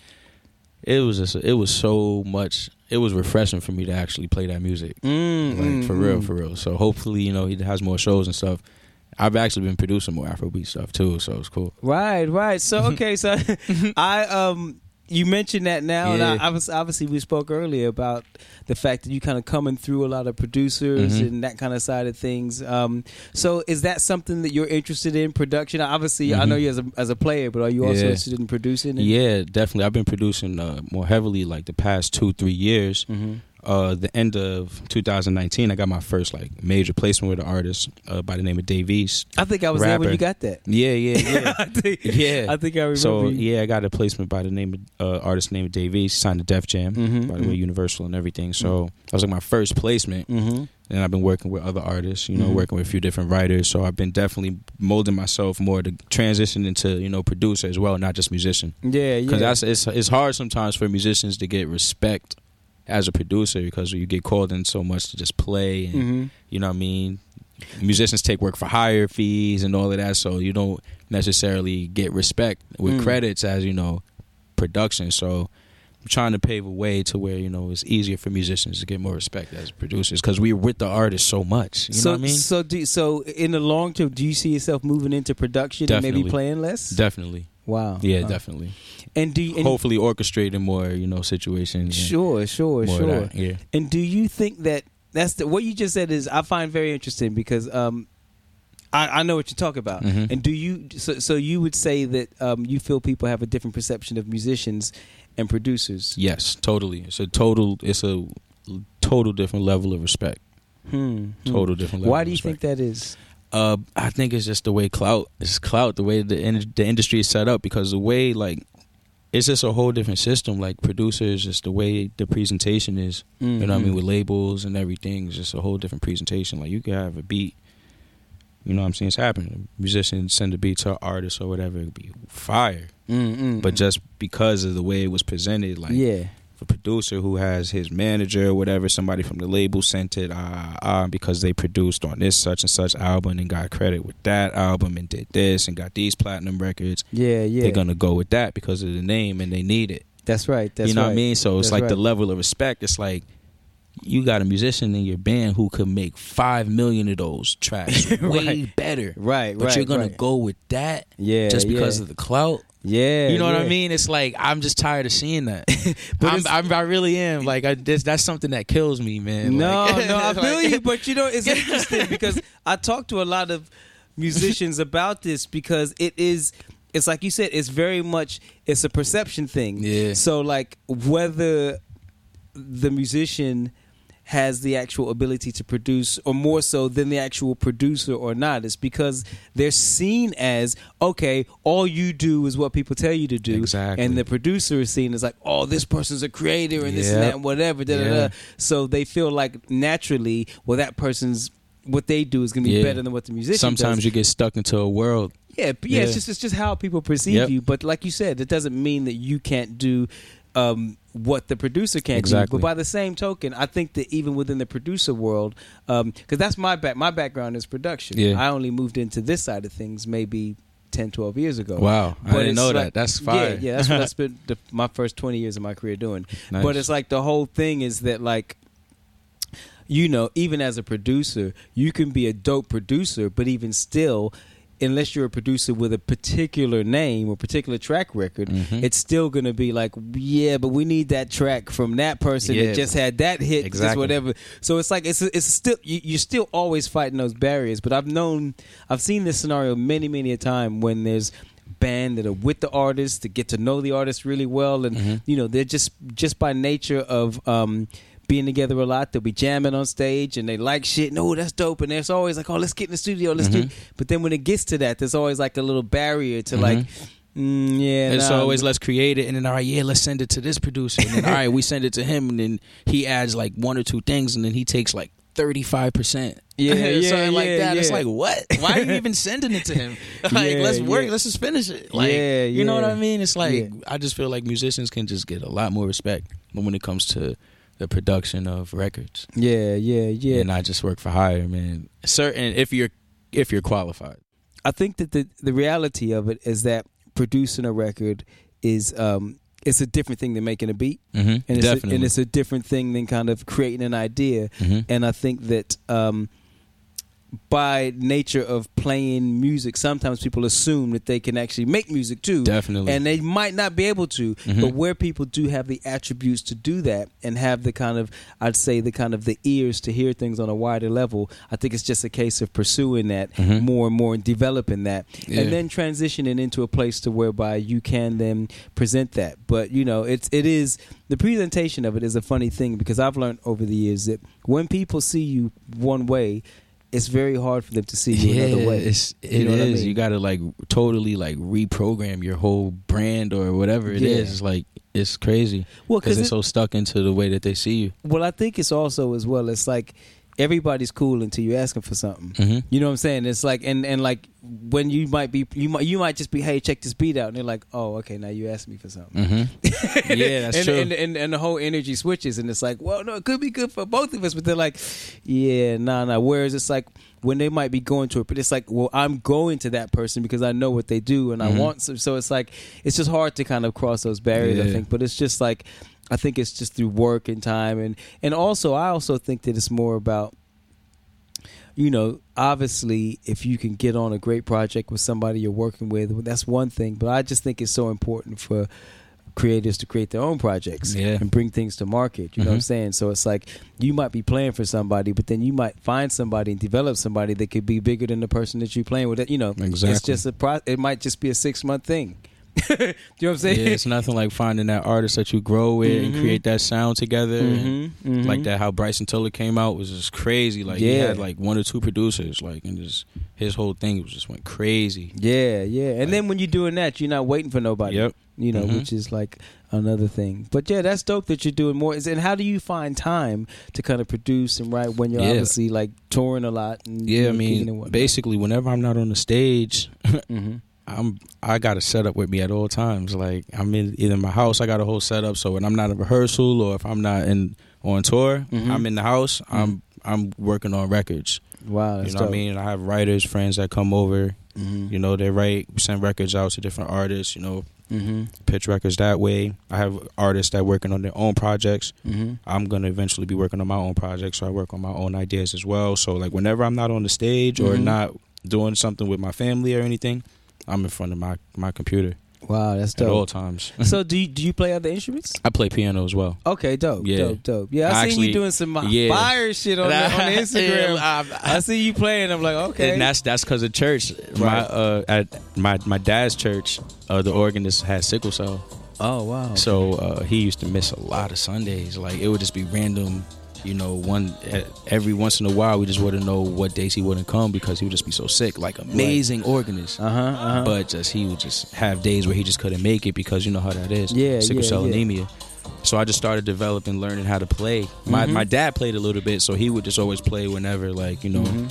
[SPEAKER 2] it was just it was so much. It was refreshing for me to actually play that music.
[SPEAKER 1] Mm,
[SPEAKER 2] Like
[SPEAKER 1] mm,
[SPEAKER 2] for real,
[SPEAKER 1] mm.
[SPEAKER 2] for real. So hopefully you know he has more shows and stuff. I've actually been producing more Afrobeat stuff too, so it's cool.
[SPEAKER 1] Right, right. So okay, so I um you mentioned that now, and
[SPEAKER 2] Yeah.
[SPEAKER 1] I, I was obviously we spoke earlier about the fact that you kind of coming through a lot of producers
[SPEAKER 2] Mhm.
[SPEAKER 1] and that kind of side of things. Um, so is that something that you're interested in production? Obviously, I
[SPEAKER 2] Mhm.
[SPEAKER 1] know you as a as a player, but are you also
[SPEAKER 2] Yeah.
[SPEAKER 1] interested in producing? And-
[SPEAKER 2] Yeah, definitely. I've been producing uh, more heavily like the past two, three years.
[SPEAKER 1] Mhm.
[SPEAKER 2] Uh, the end of 2019, I got my first like major placement with an artist uh, by the name of Dave East.
[SPEAKER 1] I think I was there when you got that.
[SPEAKER 2] Yeah, yeah, yeah.
[SPEAKER 1] I think,
[SPEAKER 2] Yeah.
[SPEAKER 1] I think I remember.
[SPEAKER 2] So
[SPEAKER 1] you.
[SPEAKER 2] yeah, I got a placement by the name of uh, artist named Dave East, signed to Def Jam,
[SPEAKER 1] Mhm,
[SPEAKER 2] by the way,
[SPEAKER 1] mhm.
[SPEAKER 2] Universal and everything. So that was like my first placement,
[SPEAKER 1] Mm-hmm.
[SPEAKER 2] and I've been working with other artists, you know,
[SPEAKER 1] Mhm.
[SPEAKER 2] working with a few different writers. So I've been definitely molding myself more to transition into you know producer as well, not just musician.
[SPEAKER 1] Yeah, yeah.
[SPEAKER 2] Because that's it's it's hard sometimes for musicians to get respect as a producer because you get called in so much to just play and
[SPEAKER 1] hmm
[SPEAKER 2] you know what I mean. Musicians take work for higher fees and all of that, so you don't necessarily get respect with
[SPEAKER 1] Mm.
[SPEAKER 2] credits as you know production. So I'm trying to pave a way to where you know it's easier for musicians to get more respect as producers because we're with the artist so much. You
[SPEAKER 1] so,
[SPEAKER 2] know what I mean?
[SPEAKER 1] so, do, so in the long term, do you see yourself moving into production and maybe playing less?
[SPEAKER 2] definitely,
[SPEAKER 1] wow.
[SPEAKER 2] yeah,
[SPEAKER 1] Wow.
[SPEAKER 2] definitely.
[SPEAKER 1] And do you, and
[SPEAKER 2] Hopefully, orchestrating more you know situations.
[SPEAKER 1] sure, sure, sure.
[SPEAKER 2] that, yeah.
[SPEAKER 1] And do you think that that's the, what you just said is I find very interesting because um, I, I know what you talk about.
[SPEAKER 2] Mhm.
[SPEAKER 1] And do you? So, so you would say that um, you feel people have a different perception of musicians and producers.
[SPEAKER 2] Yes, totally. It's a total. It's a total different level of respect.
[SPEAKER 1] Hmm. hmm.
[SPEAKER 2] Total different. level
[SPEAKER 1] Why do you think that is?
[SPEAKER 2] Uh, I think it's just the way clout. It's clout. The way the in- the industry is set up because the way like. It's just a whole different system. Like producers, just the way the presentation is. You know what I
[SPEAKER 1] Mm-hmm.
[SPEAKER 2] mean? With labels and everything, it's just a whole different presentation. Like you could have a beat. You know what I'm saying? It's happening. Musicians send a beat to an artist or whatever, it'd be fire.
[SPEAKER 1] Mm-mm.
[SPEAKER 2] But just because of the way it was presented, like
[SPEAKER 1] yeah,
[SPEAKER 2] a producer who has his manager or whatever, somebody from the label sent it, ah, ah, because they produced on this such and such album and got credit with that album and did this and got these platinum records.
[SPEAKER 1] yeah, yeah.
[SPEAKER 2] They're gonna go with that because of the name and they need it.
[SPEAKER 1] That's right. That's
[SPEAKER 2] you know
[SPEAKER 1] right.
[SPEAKER 2] what I mean? So it's
[SPEAKER 1] That's
[SPEAKER 2] like the level of respect. It's like you got a musician in your band who could make five million of those tracks way
[SPEAKER 1] Right.
[SPEAKER 2] better.
[SPEAKER 1] Right,
[SPEAKER 2] But
[SPEAKER 1] right.
[SPEAKER 2] you're gonna
[SPEAKER 1] right.
[SPEAKER 2] go with that
[SPEAKER 1] Yeah,
[SPEAKER 2] just because
[SPEAKER 1] yeah.
[SPEAKER 2] of the clout.
[SPEAKER 1] yeah.
[SPEAKER 2] You know what I mean? It's like I'm just tired of seeing that.
[SPEAKER 1] But
[SPEAKER 2] I'm, I'm, I really am. Like I, this, that's something that kills me, man.
[SPEAKER 1] No,
[SPEAKER 2] Like-
[SPEAKER 1] no, I feel
[SPEAKER 2] like-
[SPEAKER 1] you, but you know, it's interesting because I talk to a lot of musicians about this because it is it's like you said, it's very much it's a perception thing.
[SPEAKER 2] Yeah.
[SPEAKER 1] So like whether the musician has the actual ability to produce or more so than the actual producer or not it's because they're seen as okay all you do is what people tell you to do
[SPEAKER 2] Exactly.
[SPEAKER 1] and the producer is seen as like oh this person's a creator and this and that and whatever da, da,
[SPEAKER 2] Yeah.
[SPEAKER 1] da. so they feel like naturally well that person's what they do is going to be
[SPEAKER 2] Yeah.
[SPEAKER 1] better than what the musician
[SPEAKER 2] Sometimes
[SPEAKER 1] does.
[SPEAKER 2] you get stuck into a world.
[SPEAKER 1] Yeah, yeah,
[SPEAKER 2] Yeah.
[SPEAKER 1] it's just it's just how people perceive
[SPEAKER 2] Yep.
[SPEAKER 1] you. But like you said, it doesn't mean that you can't do um, what the producer can't
[SPEAKER 2] Exactly.
[SPEAKER 1] do. But by the same token, I think that even within the producer world, um because that's my back, my background is production.
[SPEAKER 2] Yeah.
[SPEAKER 1] I only moved into this side of things maybe 10, 12 years ago.
[SPEAKER 2] Wow, I didn't know
[SPEAKER 1] like-
[SPEAKER 2] that. That's fire.
[SPEAKER 1] Yeah, yeah, that's what I spent the, my first twenty years of my career doing.
[SPEAKER 2] Nice.
[SPEAKER 1] But it's like the whole thing is that like you know, even as a producer, you can be a dope producer, but even still, unless you're a producer with a particular name or particular track record,
[SPEAKER 2] Mhm.
[SPEAKER 1] it's still gonna be like, yeah, but we need that track from that person
[SPEAKER 2] Yeah.
[SPEAKER 1] that just had that hit, just whatever. So it's like it's it's still you, you're still always fighting those barriers. But I've known, I've seen this scenario many, many a time when there's band that are with the artist to get to know the artist really well and
[SPEAKER 2] Mhm.
[SPEAKER 1] you know they're just just by nature of um being together a lot they'll be jamming on stage and they like shit no that's dope and there's always like oh let's get in the studio let's do
[SPEAKER 2] Mhm.
[SPEAKER 1] but then when it gets to that there's always like a little barrier to
[SPEAKER 2] Mhm.
[SPEAKER 1] like mm, yeah
[SPEAKER 2] it's
[SPEAKER 1] nah,
[SPEAKER 2] always let's create it, and then all right, yeah, let's send it to this producer, and then all right, we send it to him, and then he adds like one or two things, and then he takes like thirty five percent,
[SPEAKER 1] Yeah, yeah,
[SPEAKER 2] something like
[SPEAKER 1] yeah,
[SPEAKER 2] that. It's like what? Why are you even sending it to him? like
[SPEAKER 1] Yeah,
[SPEAKER 2] let's work,
[SPEAKER 1] yeah.
[SPEAKER 2] let's just finish it. Like
[SPEAKER 1] Yeah,
[SPEAKER 2] you know what. I mean? It's like
[SPEAKER 1] Yeah.
[SPEAKER 2] I just feel like musicians can just get a lot more respect when it comes to the production of records,
[SPEAKER 1] yeah yeah yeah
[SPEAKER 2] and not just work for hire, man. Certain if you're if you're qualified.
[SPEAKER 1] I think that the the reality of it is that producing a record is um it's a different thing than making a beat
[SPEAKER 2] Mm-hmm.
[SPEAKER 1] and it's a, and it's a different thing than kind of creating an idea
[SPEAKER 2] Mhm.
[SPEAKER 1] and I think that um, by nature of playing music, sometimes people assume that they can actually make music too,
[SPEAKER 2] Definitely.
[SPEAKER 1] and they might not be able to.
[SPEAKER 2] Mhm.
[SPEAKER 1] But where people do have the attributes to do that and have the kind of, I'd say, the kind of the ears to hear things on a wider level, I think it's just a case of pursuing that
[SPEAKER 2] Mhm.
[SPEAKER 1] more and more and developing that,
[SPEAKER 2] Yeah.
[SPEAKER 1] and then transitioning into a place to whereby you can then present that. But you know, it's it is the presentation of it is a funny thing because I've learned over the years that when people see you one way, it's very hard for them to see you another way.
[SPEAKER 2] It's,
[SPEAKER 1] You
[SPEAKER 2] it
[SPEAKER 1] know what I mean?
[SPEAKER 2] You got to like totally like reprogram your whole brand or whatever it is.
[SPEAKER 1] Yeah.
[SPEAKER 2] It's like it's crazy
[SPEAKER 1] well,
[SPEAKER 2] because
[SPEAKER 1] because
[SPEAKER 2] it's so stuck into the way that they see you.
[SPEAKER 1] well, I think it's also as well. It's like everybody's cool until you ask them for something.
[SPEAKER 2] Mm-hmm.
[SPEAKER 1] You know what I'm saying? It's like and and like when you might be you might you might just be hey check this beat out and they're like oh okay now you asked me for something.
[SPEAKER 2] Mm-hmm. yeah, that's
[SPEAKER 1] and,
[SPEAKER 2] true.
[SPEAKER 1] And, and and the whole energy switches and it's like well no it could be good for both of us but they're like yeah nah nah. Whereas it's like when they might be going to it but it's like well I'm going to that person because I know what they do and I
[SPEAKER 2] Mhm.
[SPEAKER 1] want so, so it's like it's just hard to kind of cross those barriers I think but it's just like I think it's just through work and time and and also I also think that it's more about you know, obviously, if you can get on a great project with somebody you're working with, that's one thing. But I just think it's so important for creators to create their own projects
[SPEAKER 2] Yeah.
[SPEAKER 1] and bring things to market. You know what I'm
[SPEAKER 2] Mhm.
[SPEAKER 1] saying? So it's like you might be playing for somebody, but then you might find somebody and develop somebody that could be bigger than the person that you're playing with. You know,
[SPEAKER 2] exactly.
[SPEAKER 1] it's just a pro. It might just be a six month thing. you know what I'm saying?
[SPEAKER 2] Yeah, it's nothing like finding that artist that you grow with and
[SPEAKER 1] Mhm.
[SPEAKER 2] create that sound together. and
[SPEAKER 1] Mhm, mhm.
[SPEAKER 2] Like that, how Bryson Tiller came out was just crazy. Like he
[SPEAKER 1] Yeah.
[SPEAKER 2] had like one or two producers, like and just his whole thing was just went crazy.
[SPEAKER 1] Yeah, yeah. And
[SPEAKER 2] Like-
[SPEAKER 1] then when you're doing that, you're not waiting for nobody.
[SPEAKER 2] Yep.
[SPEAKER 1] You know, which is like another thing. But yeah, that's dope that you're doing more. Is and how do you find time to kind of produce and write when you're
[SPEAKER 2] Yeah.
[SPEAKER 1] obviously like touring a lot? And,
[SPEAKER 2] Yeah, I
[SPEAKER 1] and and
[SPEAKER 2] mean, basically, whenever I'm not on the stage,
[SPEAKER 1] Mhm.
[SPEAKER 2] I'm I got a setup with me at all times. Like I'm in either my house, I got a whole setup. So when I'm not in rehearsal or if I'm not in on tour,
[SPEAKER 1] Mhm.
[SPEAKER 2] I'm in the house. I'm I'm working on records.
[SPEAKER 1] Wow,
[SPEAKER 2] you know
[SPEAKER 1] dope.
[SPEAKER 2] what I mean? I have writers, friends that come over.
[SPEAKER 1] Mhm.
[SPEAKER 2] You know, they write, send records out to different artists. You know,
[SPEAKER 1] Mhm.
[SPEAKER 2] pitch records that way. I have artists that working on their own projects.
[SPEAKER 1] Mhm.
[SPEAKER 2] I'm gonna eventually be working on my own projects, so I work on my own ideas as well. So like whenever I'm not on the stage or
[SPEAKER 1] Mhm.
[SPEAKER 2] not doing something with my family or anything, I'm in front of my my computer
[SPEAKER 1] Wow, that's dope.
[SPEAKER 2] at all times.
[SPEAKER 1] so do you, do you play other instruments?
[SPEAKER 2] I play piano as well.
[SPEAKER 1] Okay, dope,
[SPEAKER 2] Yeah.
[SPEAKER 1] dope, dope. Yeah, I,
[SPEAKER 2] I
[SPEAKER 1] seen
[SPEAKER 2] actually-
[SPEAKER 1] you doing some uh,
[SPEAKER 2] yeah.
[SPEAKER 1] fire shit on, the, on Instagram.
[SPEAKER 2] Yeah, I-
[SPEAKER 1] I see you playing. I'm like, okay.
[SPEAKER 2] And that's that's because of church. My uh, at my my dad's church, uh, the organist had sickle cell,
[SPEAKER 1] oh wow.
[SPEAKER 2] so uh, he used to miss a lot of Sundays. Like it would just be random. You know, one every once in a while, we just wouldn't know what days he wouldn't come because he would just be so sick. Like amazing organist,
[SPEAKER 1] Uh huh. Uh-huh.
[SPEAKER 2] but just he would just have days where he just couldn't make it because you know how that is.
[SPEAKER 1] Yeah,
[SPEAKER 2] sickle
[SPEAKER 1] yeah,
[SPEAKER 2] cell
[SPEAKER 1] yeah.
[SPEAKER 2] anemia. So I just started developing, learning how to play. My
[SPEAKER 1] Mhm.
[SPEAKER 2] my dad played a little bit, so he would just always play whenever, like you know,
[SPEAKER 1] Mhm.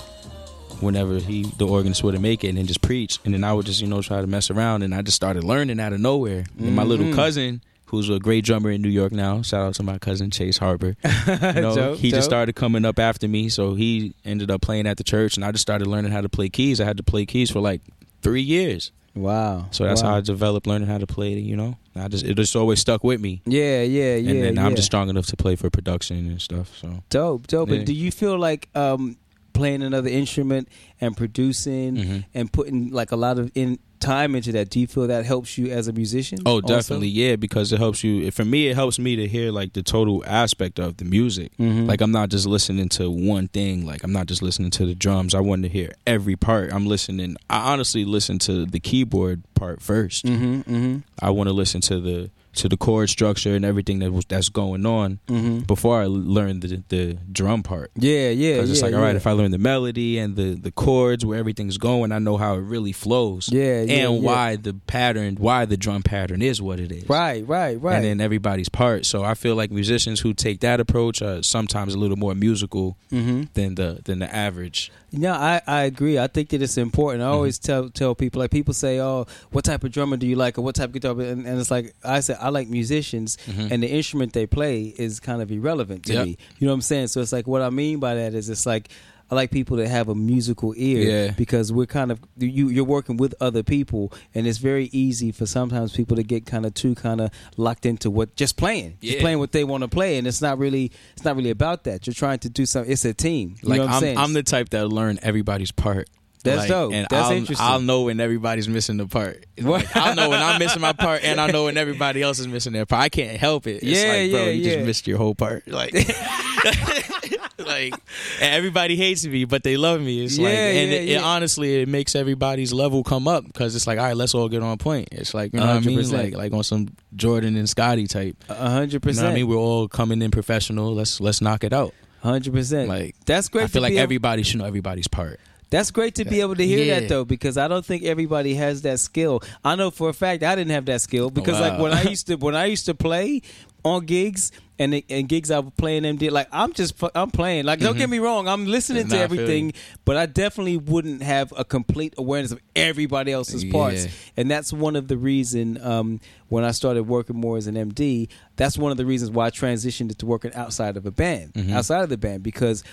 [SPEAKER 2] whenever he the organist wouldn't make it, and then just preach, and then I would just you know try to mess around, and I just started learning out of nowhere. And my little
[SPEAKER 1] Mhm.
[SPEAKER 2] cousin, who's a great drummer in New York now, shout out to my cousin Chase Harper. You know,
[SPEAKER 1] Dope,
[SPEAKER 2] he
[SPEAKER 1] dope.
[SPEAKER 2] just started coming up after me, so he ended up playing at the church, and I just started learning how to play keys. I had to play keys for like three years,
[SPEAKER 1] Wow.
[SPEAKER 2] so that's
[SPEAKER 1] wow.
[SPEAKER 2] how I developed learning how to play. It, you know, I just it just always stuck with me.
[SPEAKER 1] Yeah, yeah, yeah.
[SPEAKER 2] and then
[SPEAKER 1] yeah.
[SPEAKER 2] I'm just strong enough to play for production and stuff. So
[SPEAKER 1] dope, dope.
[SPEAKER 2] Yeah.
[SPEAKER 1] And do you feel like um, playing another instrument and producing
[SPEAKER 2] Mhm.
[SPEAKER 1] and putting like a lot of in time into that? Do you feel that helps you as a musician?
[SPEAKER 2] Oh,
[SPEAKER 1] also?
[SPEAKER 2] definitely, yeah. Because it helps you. For me, it helps me to hear like the total aspect of the music.
[SPEAKER 1] Mhm.
[SPEAKER 2] Like I'm not just listening to one thing. Like I'm not just listening to the drums. I want to hear every part. I'm listening. I honestly listen to the keyboard part 1st
[SPEAKER 1] Mhm, mhm,
[SPEAKER 2] I want to listen to the to the chord structure and everything that was that's going on
[SPEAKER 1] mhm.
[SPEAKER 2] before I learned the the drum part.
[SPEAKER 1] Yeah, yeah.
[SPEAKER 2] Because it's
[SPEAKER 1] yeah,
[SPEAKER 2] like, all right,
[SPEAKER 1] yeah.
[SPEAKER 2] if I learn the melody and the the chords where everything's going, I know how it really flows.
[SPEAKER 1] Yeah, yeah,
[SPEAKER 2] and why the pattern, why the drum pattern is what it is.
[SPEAKER 1] Right, right, right.
[SPEAKER 2] And then everybody's part. So I feel like musicians who take that approach are sometimes a little more musical
[SPEAKER 1] mm-hmm.
[SPEAKER 2] than the than the average.
[SPEAKER 1] No, I, I agree. I think that it's important. I
[SPEAKER 2] Mm-hmm.
[SPEAKER 1] always tell tell people like people say, "Oh, what type of drummer do you like, or what type of guitar?" And, and it's like I said, I like musicians,
[SPEAKER 2] Mhm.
[SPEAKER 1] and the instrument they play is kind of irrelevant to
[SPEAKER 2] Yep.
[SPEAKER 1] me. You know what I'm saying? So it's like what I mean by that is it's like I like people that have a musical ear
[SPEAKER 2] Yeah.
[SPEAKER 1] because we're kind of you you're working with other people, and it's very easy for sometimes people to get kind of too kind of locked into what just playing, just playing what they want to play, and it's not really it's not really about that. You're trying to do something. It's a team. You
[SPEAKER 2] Like
[SPEAKER 1] I'm,
[SPEAKER 2] I'm? I'm the type that learn everybody's part.
[SPEAKER 1] That's
[SPEAKER 2] Like,
[SPEAKER 1] dope.
[SPEAKER 2] And
[SPEAKER 1] That's
[SPEAKER 2] I'll,
[SPEAKER 1] interesting.
[SPEAKER 2] I'll know when everybody's missing the part. Like, I'll know when I'm missing my part, and I know when everybody else is missing their part. I can't help it. It's
[SPEAKER 1] Yeah,
[SPEAKER 2] like, bro,
[SPEAKER 1] yeah,
[SPEAKER 2] you
[SPEAKER 1] yeah.
[SPEAKER 2] just missed your whole part. Like, like, and everybody hates me, but they love me. It's like, and
[SPEAKER 1] yeah,
[SPEAKER 2] it, it honestly, it makes everybody's level come up because it's like, all right, let's all get on point. It's like, you know what I mean? Like, like on some Jordan and Scottie type.
[SPEAKER 1] A hundred percent.
[SPEAKER 2] I mean? We're all coming in professional. Let's let's knock it out.
[SPEAKER 1] Hundred percent.
[SPEAKER 2] Like,
[SPEAKER 1] that's great.
[SPEAKER 2] I feel like
[SPEAKER 1] be able-
[SPEAKER 2] everybody should know everybody's part.
[SPEAKER 1] That's great to be able to hear
[SPEAKER 2] Yeah.
[SPEAKER 1] that though, because I don't think everybody has that skill. I know for a fact I didn't have that skill because like
[SPEAKER 2] oh,
[SPEAKER 1] when I used to when I used to play on gigs and and gigs I was playing them did like I'm just I'm playing. Like don't get me wrong I'm listening
[SPEAKER 2] Mm-hmm. Nah,
[SPEAKER 1] to everything but I definitely wouldn't have a complete awareness of everybody else's parts. And that's one of the reason um, when I started working more as an MD that's one of the reasons why I transitioned to working outside of a band
[SPEAKER 2] Mhm.
[SPEAKER 1] outside of the band because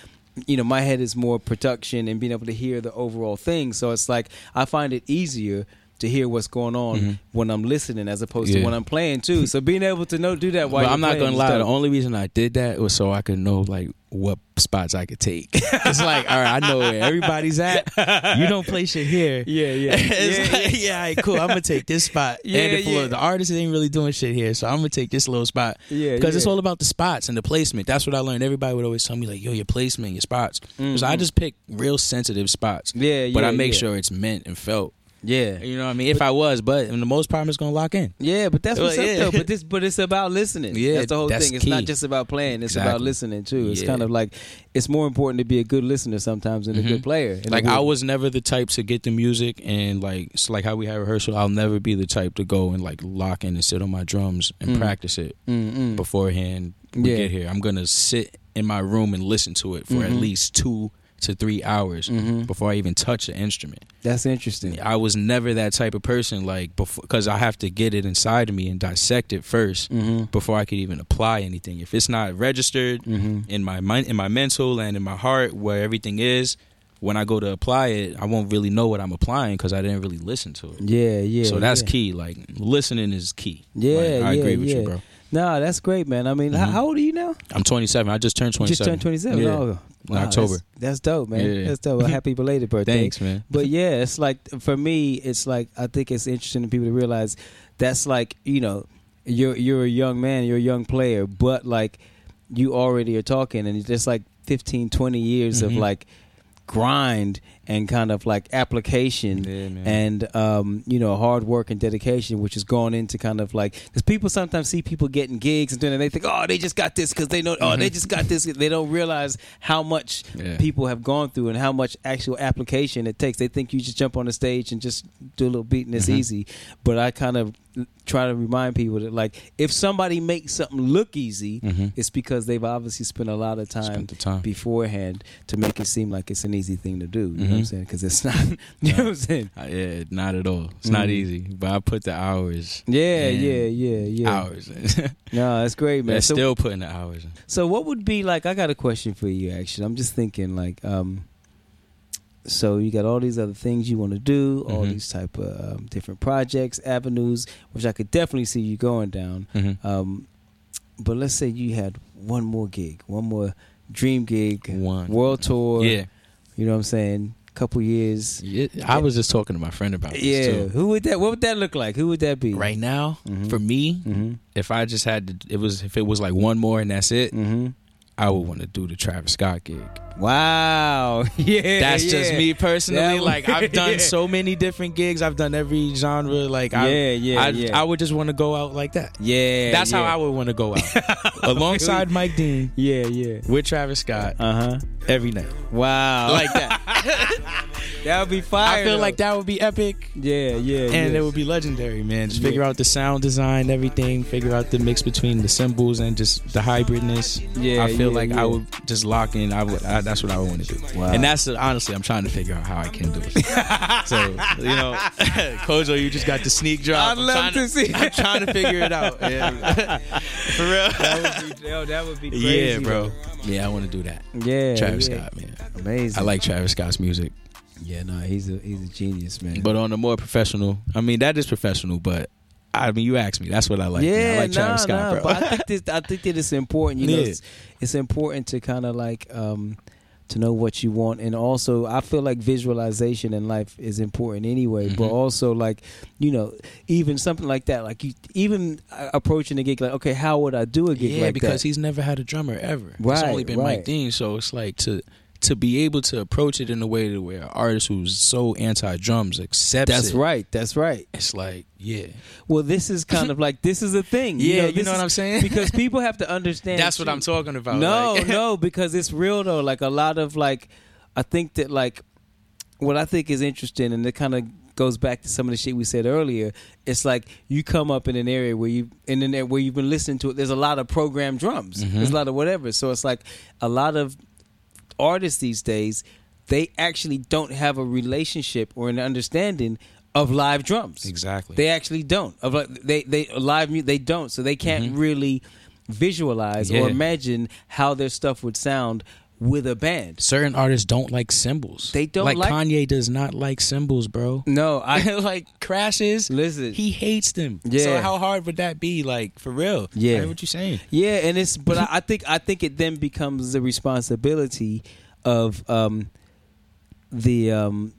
[SPEAKER 1] you know my head is more production and being able to hear the overall thing. So it's like I find it easier to hear what's going on when I'm listening as opposed to
[SPEAKER 2] Mm-hmm.
[SPEAKER 1] When I'm playing too. So being able to know do that while
[SPEAKER 2] I'm not gonna lie. The only reason I did that was so I could know like what spots I could take. it's like, all right, I know where everybody's at. You don't play shit here.
[SPEAKER 1] Yeah, yeah.
[SPEAKER 2] it's
[SPEAKER 1] Yeah,
[SPEAKER 2] like, yeah, right, cool. I'm gonna take this spot.
[SPEAKER 1] Yeah,
[SPEAKER 2] and if
[SPEAKER 1] yeah.
[SPEAKER 2] the artist ain't really doing shit here, so I'm gonna take this little spot.
[SPEAKER 1] Yeah,
[SPEAKER 2] because it's all about the spots and the placement. That's what I learned. Everybody would always tell me like, "Yo, your placement, your spots." Because I just pick real sensitive spots.
[SPEAKER 1] Mm-hmm. Yeah,
[SPEAKER 2] but I make
[SPEAKER 1] yeah.
[SPEAKER 2] sure it's meant and felt.
[SPEAKER 1] Yeah.
[SPEAKER 2] You know what I mean? If I was, but in the most part, I'm just gonna lock in.
[SPEAKER 1] Yeah, but that's what's
[SPEAKER 2] Well,
[SPEAKER 1] up
[SPEAKER 2] yeah.
[SPEAKER 1] though. But this, but it's about listening.
[SPEAKER 2] Yeah,
[SPEAKER 1] that's the whole
[SPEAKER 2] that's
[SPEAKER 1] thing. It's not just about playing. It's about listening too. It's
[SPEAKER 2] Yeah.
[SPEAKER 1] kind of like it's more important to be a good listener sometimes than a good player.
[SPEAKER 2] Mm-hmm. Like. I was never the type to get the music and like it's like how we have rehearsal. I'll never be the type to go and like lock in and sit on my drums and practice it
[SPEAKER 1] Mm-mm.
[SPEAKER 2] beforehand. We
[SPEAKER 1] Mm. Yeah.
[SPEAKER 2] get here. I'm gonna sit in my room and listen to it for at
[SPEAKER 1] Mhm.
[SPEAKER 2] least two to three hours
[SPEAKER 1] Mhm.
[SPEAKER 2] before I even touch the instrument.
[SPEAKER 1] That's interesting.
[SPEAKER 2] I was never that type of person, like before, because I have to get it inside of me and dissect it 1st
[SPEAKER 1] Mm-hmm.
[SPEAKER 2] before I could even apply anything. If it's not registered
[SPEAKER 1] Mm-hmm.
[SPEAKER 2] in my mind, in my mental and in my heart, where everything is, when I go to apply it, I won't really know what I'm applying because I didn't really listen to it.
[SPEAKER 1] Yeah, yeah.
[SPEAKER 2] so that's
[SPEAKER 1] yeah.
[SPEAKER 2] key. Like listening is key.
[SPEAKER 1] Yeah,
[SPEAKER 2] Like, I
[SPEAKER 1] yeah,
[SPEAKER 2] agree with
[SPEAKER 1] yeah.
[SPEAKER 2] you, bro.
[SPEAKER 1] No, that's great, man. I mean, how,
[SPEAKER 2] Mhm.
[SPEAKER 1] how old are you now?
[SPEAKER 2] I'm 27. I just turned 27.
[SPEAKER 1] Just turned 27.
[SPEAKER 2] Yeah.
[SPEAKER 1] Oh,
[SPEAKER 2] In
[SPEAKER 1] wow,
[SPEAKER 2] October.
[SPEAKER 1] That's, that's dope, man.
[SPEAKER 2] Yeah.
[SPEAKER 1] That's dope. A happy belated birthday.
[SPEAKER 2] Thanks, man.
[SPEAKER 1] But yeah, it's like for me, it's like I think it's interesting for people to realize that's like you know, you're you're a young man, you're a young player, but like you already are talking, and it's just like 15, 20 years of
[SPEAKER 2] Mhm.
[SPEAKER 1] like grind and kind of like application
[SPEAKER 2] Yeah,
[SPEAKER 1] and um, you know hard work and dedication, which has gone into kind of like because people sometimes see people getting gigs and doing it, and they think, oh, they just got this because they know, oh, they just got this. They don't realize how much
[SPEAKER 2] Yeah.
[SPEAKER 1] people have gone through and how much actual application it takes. They think you just jump on the stage and just do a little beat and it's
[SPEAKER 2] Mhm.
[SPEAKER 1] easy. But I kind of try to remind people that like if somebody makes something look easy,
[SPEAKER 2] Mhm.
[SPEAKER 1] it's because they've obviously spent a lot of time,
[SPEAKER 2] time.
[SPEAKER 1] beforehand to make it seem like it's an easy thing to do. You know what I'm saying? Because it's not. You know what I'm saying?
[SPEAKER 2] Uh, yeah, not at all. It's not
[SPEAKER 1] Mhm.
[SPEAKER 2] easy, but I put the hours.
[SPEAKER 1] Yeah,
[SPEAKER 2] in.
[SPEAKER 1] yeah, yeah, yeah.
[SPEAKER 2] Hours.
[SPEAKER 1] No, that's great, man.
[SPEAKER 2] They're
[SPEAKER 1] So,
[SPEAKER 2] still putting the hours. in.
[SPEAKER 1] so what would be like? I got a question for you. Actually, I'm just thinking like, um, so you got all these other things you want to do, all
[SPEAKER 2] Mhm.
[SPEAKER 1] these type of um, different projects, avenues, which I could definitely see you going down.
[SPEAKER 2] Mhm.
[SPEAKER 1] Um, but let's say you had one more gig, one more dream gig,
[SPEAKER 2] One.
[SPEAKER 1] world tour.
[SPEAKER 2] Yeah.
[SPEAKER 1] you know what I'm saying? Couple years.
[SPEAKER 2] Yeah, I was just talking to my friend about this
[SPEAKER 1] Yeah,
[SPEAKER 2] too.
[SPEAKER 1] who would that? What would that look like? Who would that be?
[SPEAKER 2] Right now,
[SPEAKER 1] Mhm.
[SPEAKER 2] for me,
[SPEAKER 1] Mm-hmm.
[SPEAKER 2] if I just had to, it was if it was like one more and that's it,
[SPEAKER 1] Mm-hmm.
[SPEAKER 2] I would want to do the Travis Scott gig.
[SPEAKER 1] Wow. Yeah.
[SPEAKER 2] That's just me personally.
[SPEAKER 1] Would-
[SPEAKER 2] like I've done
[SPEAKER 1] yeah.
[SPEAKER 2] so many different gigs. I've done every genre. Like I,
[SPEAKER 1] Yeah, yeah,
[SPEAKER 2] I,
[SPEAKER 1] yeah.
[SPEAKER 2] I would just want to go out like that.
[SPEAKER 1] Yeah.
[SPEAKER 2] That's how. I would want to go out, alongside Mike Dean
[SPEAKER 1] Yeah, yeah.
[SPEAKER 2] with Travis Scott
[SPEAKER 1] Uh huh.
[SPEAKER 2] every night,
[SPEAKER 1] Wow.
[SPEAKER 2] like that.
[SPEAKER 1] That would be fire.
[SPEAKER 2] I feel
[SPEAKER 1] though.
[SPEAKER 2] like that would be epic.
[SPEAKER 1] Yeah, yeah.
[SPEAKER 2] and
[SPEAKER 1] yeah.
[SPEAKER 2] it would be legendary, man. Just
[SPEAKER 1] Yeah.
[SPEAKER 2] figure out the sound design, everything. Figure out the mix between the cymbals and just the hybridness.
[SPEAKER 1] Yeah,
[SPEAKER 2] I feel
[SPEAKER 1] yeah,
[SPEAKER 2] like
[SPEAKER 1] yeah.
[SPEAKER 2] I would just lock in. I would. I, that's what I would want to do.
[SPEAKER 1] Wow.
[SPEAKER 2] And that's honestly, I'm trying to figure out how I can do it. so you know, Kojo, you just got the sneak drop.
[SPEAKER 1] I'd
[SPEAKER 2] I'm
[SPEAKER 1] love
[SPEAKER 2] trying
[SPEAKER 1] to see.
[SPEAKER 2] I'm trying to figure it out. Yeah. For real.
[SPEAKER 1] that would be, yo, that would be crazy.
[SPEAKER 2] yeah, bro. Yeah, I want to do that.
[SPEAKER 1] Yeah.
[SPEAKER 2] Travis
[SPEAKER 1] yeah.
[SPEAKER 2] Scott, man.
[SPEAKER 1] Amazing.
[SPEAKER 2] I like Travis Scott's music.
[SPEAKER 1] Yeah, no, he's a he's a genius, man.
[SPEAKER 2] But on a more professional, I mean, that is professional, but I mean, you asked me. That's what I like. man.
[SPEAKER 1] yeah,
[SPEAKER 2] I like
[SPEAKER 1] nah,
[SPEAKER 2] Travis Scott,
[SPEAKER 1] nah,
[SPEAKER 2] bro.
[SPEAKER 1] But I think this, I think that it's important. You know, it's, it's important to kind of like um, to know what you want, and also I feel like visualization in life is important anyway. But
[SPEAKER 2] Mhm.
[SPEAKER 1] also like you know, even something like that, like you even approaching a gig, like okay, how would I do a gig like?
[SPEAKER 2] yeah,
[SPEAKER 1] like
[SPEAKER 2] because
[SPEAKER 1] that?
[SPEAKER 2] he's never had a drummer ever. It's only been
[SPEAKER 1] right.
[SPEAKER 2] Mike Dean, so it's like to to be able to approach it in a way to where an artist who's so anti drums accepts it.
[SPEAKER 1] That's
[SPEAKER 2] it.
[SPEAKER 1] right. That's right.
[SPEAKER 2] It's like, yeah,
[SPEAKER 1] Well, this is kind of like this is a thing.
[SPEAKER 2] yeah,
[SPEAKER 1] know,
[SPEAKER 2] you know what I'm saying?
[SPEAKER 1] because people have to understand.
[SPEAKER 2] That's what
[SPEAKER 1] too.
[SPEAKER 2] I'm talking about.
[SPEAKER 1] No,
[SPEAKER 2] like-
[SPEAKER 1] no, because it's real though. Like a lot of like, I think that like, what I think is interesting, and it kind of goes back to some of the shit we said earlier. It's like you come up in an area where you in an area where you've been listening to it. There's a lot of programmed drums.
[SPEAKER 2] Mhm.
[SPEAKER 1] There's a lot of whatever. So it's like a lot of artists these days. They actually don't have a relationship or an understanding of live drums.
[SPEAKER 2] exactly.
[SPEAKER 1] They actually don't. Of like they they live mu- they don't. So they can't really visualize or
[SPEAKER 2] Mm-hmm.
[SPEAKER 1] Imagine how their stuff would sound with a band.
[SPEAKER 2] Certain artists don't like cymbals.
[SPEAKER 1] They don't
[SPEAKER 2] like,
[SPEAKER 1] like-
[SPEAKER 2] Kanye does not like cymbals, bro.
[SPEAKER 1] No, I
[SPEAKER 2] like crashes.
[SPEAKER 1] listen.
[SPEAKER 2] He hates them.
[SPEAKER 1] Yeah.
[SPEAKER 2] So how hard would that be? Like for real?
[SPEAKER 1] Yeah.
[SPEAKER 2] What you saying?
[SPEAKER 1] Yeah, and it's but I, I think I think it then becomes the responsibility of um, the um,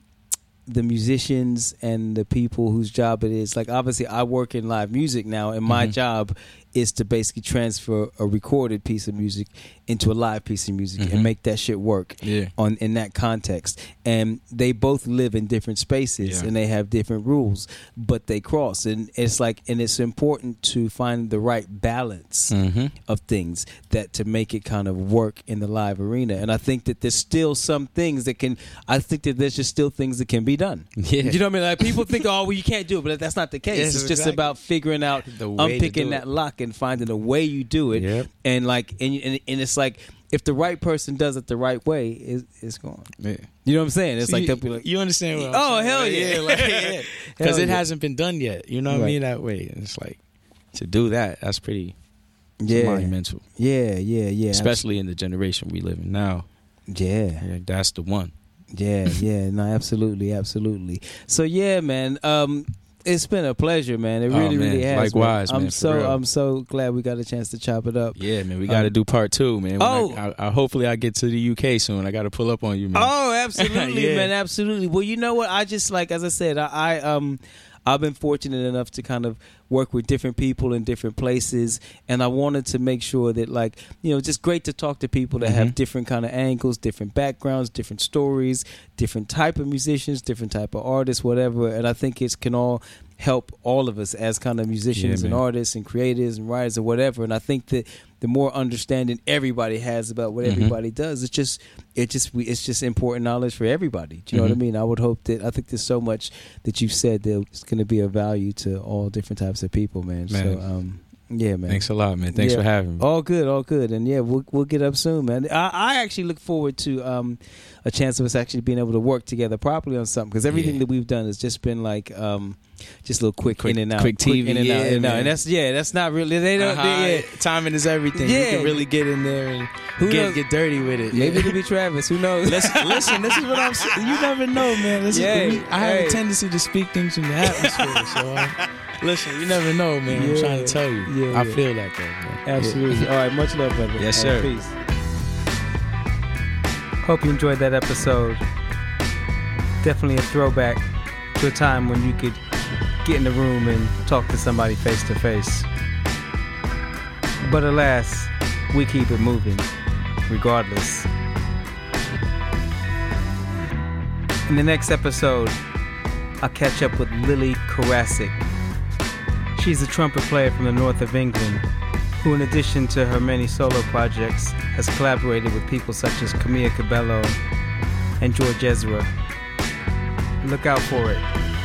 [SPEAKER 1] the musicians and the people whose job it is. Like obviously, I work in live music now, and my
[SPEAKER 2] Mhm.
[SPEAKER 1] job is to basically transfer a recorded piece of music into a live piece of music
[SPEAKER 2] Mhm.
[SPEAKER 1] and make that shit work
[SPEAKER 2] Yeah.
[SPEAKER 1] on in that context. And they both live in different spaces
[SPEAKER 2] Yeah.
[SPEAKER 1] and they have different rules, but they cross. And it's like and it's important to find the right balance
[SPEAKER 2] Mm-hmm.
[SPEAKER 1] of things that to make it kind of work in the live arena. And I think that there's still some things that can. I think that there's just still things that can be done.
[SPEAKER 2] Yeah.
[SPEAKER 1] You know what I mean? Like people think, oh, well, you can't do it, but that's not the case.
[SPEAKER 2] Yes,
[SPEAKER 1] it's just about figuring out,
[SPEAKER 2] The way
[SPEAKER 1] unpicking
[SPEAKER 2] do
[SPEAKER 1] that lock and finding a way you do it.
[SPEAKER 2] Yep.
[SPEAKER 1] And like, and, and and it's like if the right person does it the right way, it, it's gone.
[SPEAKER 2] Yeah.
[SPEAKER 1] You know what I'm saying? It's
[SPEAKER 2] So
[SPEAKER 1] like
[SPEAKER 2] you,
[SPEAKER 1] like,
[SPEAKER 2] you understand what I'm
[SPEAKER 1] Oh,
[SPEAKER 2] saying?
[SPEAKER 1] hell
[SPEAKER 2] Like,
[SPEAKER 1] yeah.
[SPEAKER 2] like, yeah. Because it
[SPEAKER 1] yeah.
[SPEAKER 2] hasn't been done yet. You know what
[SPEAKER 1] Right.
[SPEAKER 2] I mean? That way. And it's like to do that, that's pretty
[SPEAKER 1] yeah,
[SPEAKER 2] monumental.
[SPEAKER 1] yeah, yeah, yeah,
[SPEAKER 2] Especially in the generation we live in now.
[SPEAKER 1] yeah.
[SPEAKER 2] Yeah, that's the one.
[SPEAKER 1] Yeah, yeah, no, absolutely, absolutely. So yeah, man, um, it's been a pleasure, man. It
[SPEAKER 2] Oh,
[SPEAKER 1] really,
[SPEAKER 2] man.
[SPEAKER 1] really has.
[SPEAKER 2] Likewise,
[SPEAKER 1] I'm
[SPEAKER 2] man,
[SPEAKER 1] so,
[SPEAKER 2] real.
[SPEAKER 1] I'm so glad we got a chance to chop it up.
[SPEAKER 2] Yeah, man. We
[SPEAKER 1] Um,
[SPEAKER 2] got to do part two, man. When
[SPEAKER 1] oh.
[SPEAKER 2] I, I, I, hopefully I get to the UK soon. I got to pull up on you, man.
[SPEAKER 1] Oh, absolutely,
[SPEAKER 2] Yeah.
[SPEAKER 1] man, absolutely. Well, you know what? I just like, as I said, I, I um, I've been fortunate enough to kind of work with different people in different places, and I wanted to make sure that, like, you know, just great to talk to people that have
[SPEAKER 2] Mhm.
[SPEAKER 1] different kind of angles, different backgrounds, different stories, different type of musicians, different type of artists, whatever. And I think it can all help all of us as kind of musicians
[SPEAKER 2] Yeah,
[SPEAKER 1] and artists and creators and writers or whatever. And I think that the more understanding everybody has about what
[SPEAKER 2] Mhm.
[SPEAKER 1] everybody does, it's just it just we it's just important knowledge for everybody. Do you know what I
[SPEAKER 2] Mhm.
[SPEAKER 1] mean? I would hope that I think there's so much that you've said that it's going to be a value to all different types of people, man. So
[SPEAKER 2] Man.
[SPEAKER 1] um, yeah, man.
[SPEAKER 2] Thanks a lot, man. Thanks
[SPEAKER 1] Yeah.
[SPEAKER 2] for having me.
[SPEAKER 1] All good, all good, and yeah, we'll we'll get up soon, man. I, I actually look forward to um, a chance of us actually being able to work together properly on something because everything
[SPEAKER 2] Yeah.
[SPEAKER 1] that we've done has just been like um, just a little quick,
[SPEAKER 2] Quick-
[SPEAKER 1] in and out,
[SPEAKER 2] quick TV,
[SPEAKER 1] in and out,
[SPEAKER 2] yeah,
[SPEAKER 1] in and out. and that's yeah, that's not really they don't.
[SPEAKER 2] Uh-huh.
[SPEAKER 1] they- yeah.
[SPEAKER 2] Timing is everything.
[SPEAKER 1] Yeah.
[SPEAKER 2] You can really get in there and
[SPEAKER 1] Who
[SPEAKER 2] get
[SPEAKER 1] knows?
[SPEAKER 2] get dirty with it.
[SPEAKER 1] Maybe
[SPEAKER 2] Yeah.
[SPEAKER 1] it'll be Travis. Who knows?
[SPEAKER 2] listen, listen, this is what I'm saying. You never know, man. Listen,
[SPEAKER 1] Yeah,
[SPEAKER 2] we- I have
[SPEAKER 1] hey.
[SPEAKER 2] a tendency to speak things in the atmosphere. so, uh, listen, you never know, man. I'm trying to tell you.
[SPEAKER 1] yeah,
[SPEAKER 2] I
[SPEAKER 1] yeah.
[SPEAKER 2] feel that, though, man.
[SPEAKER 1] Absolutely. All right. Much love, brother.
[SPEAKER 2] Yes,
[SPEAKER 1] All right,
[SPEAKER 2] sir.
[SPEAKER 1] peace.
[SPEAKER 3] Hope you enjoyed that episode. Definitely a throwback to a time when you could get in the room and talk to somebody face to face. But alas, we keep it moving, regardless. In the next episode, I'll catch up with Lily Karasik. She's a trumpet player from the north of England who, in addition to her many solo projects, has collaborated with people such as Camila Cabello and George Ezra. Look out for it.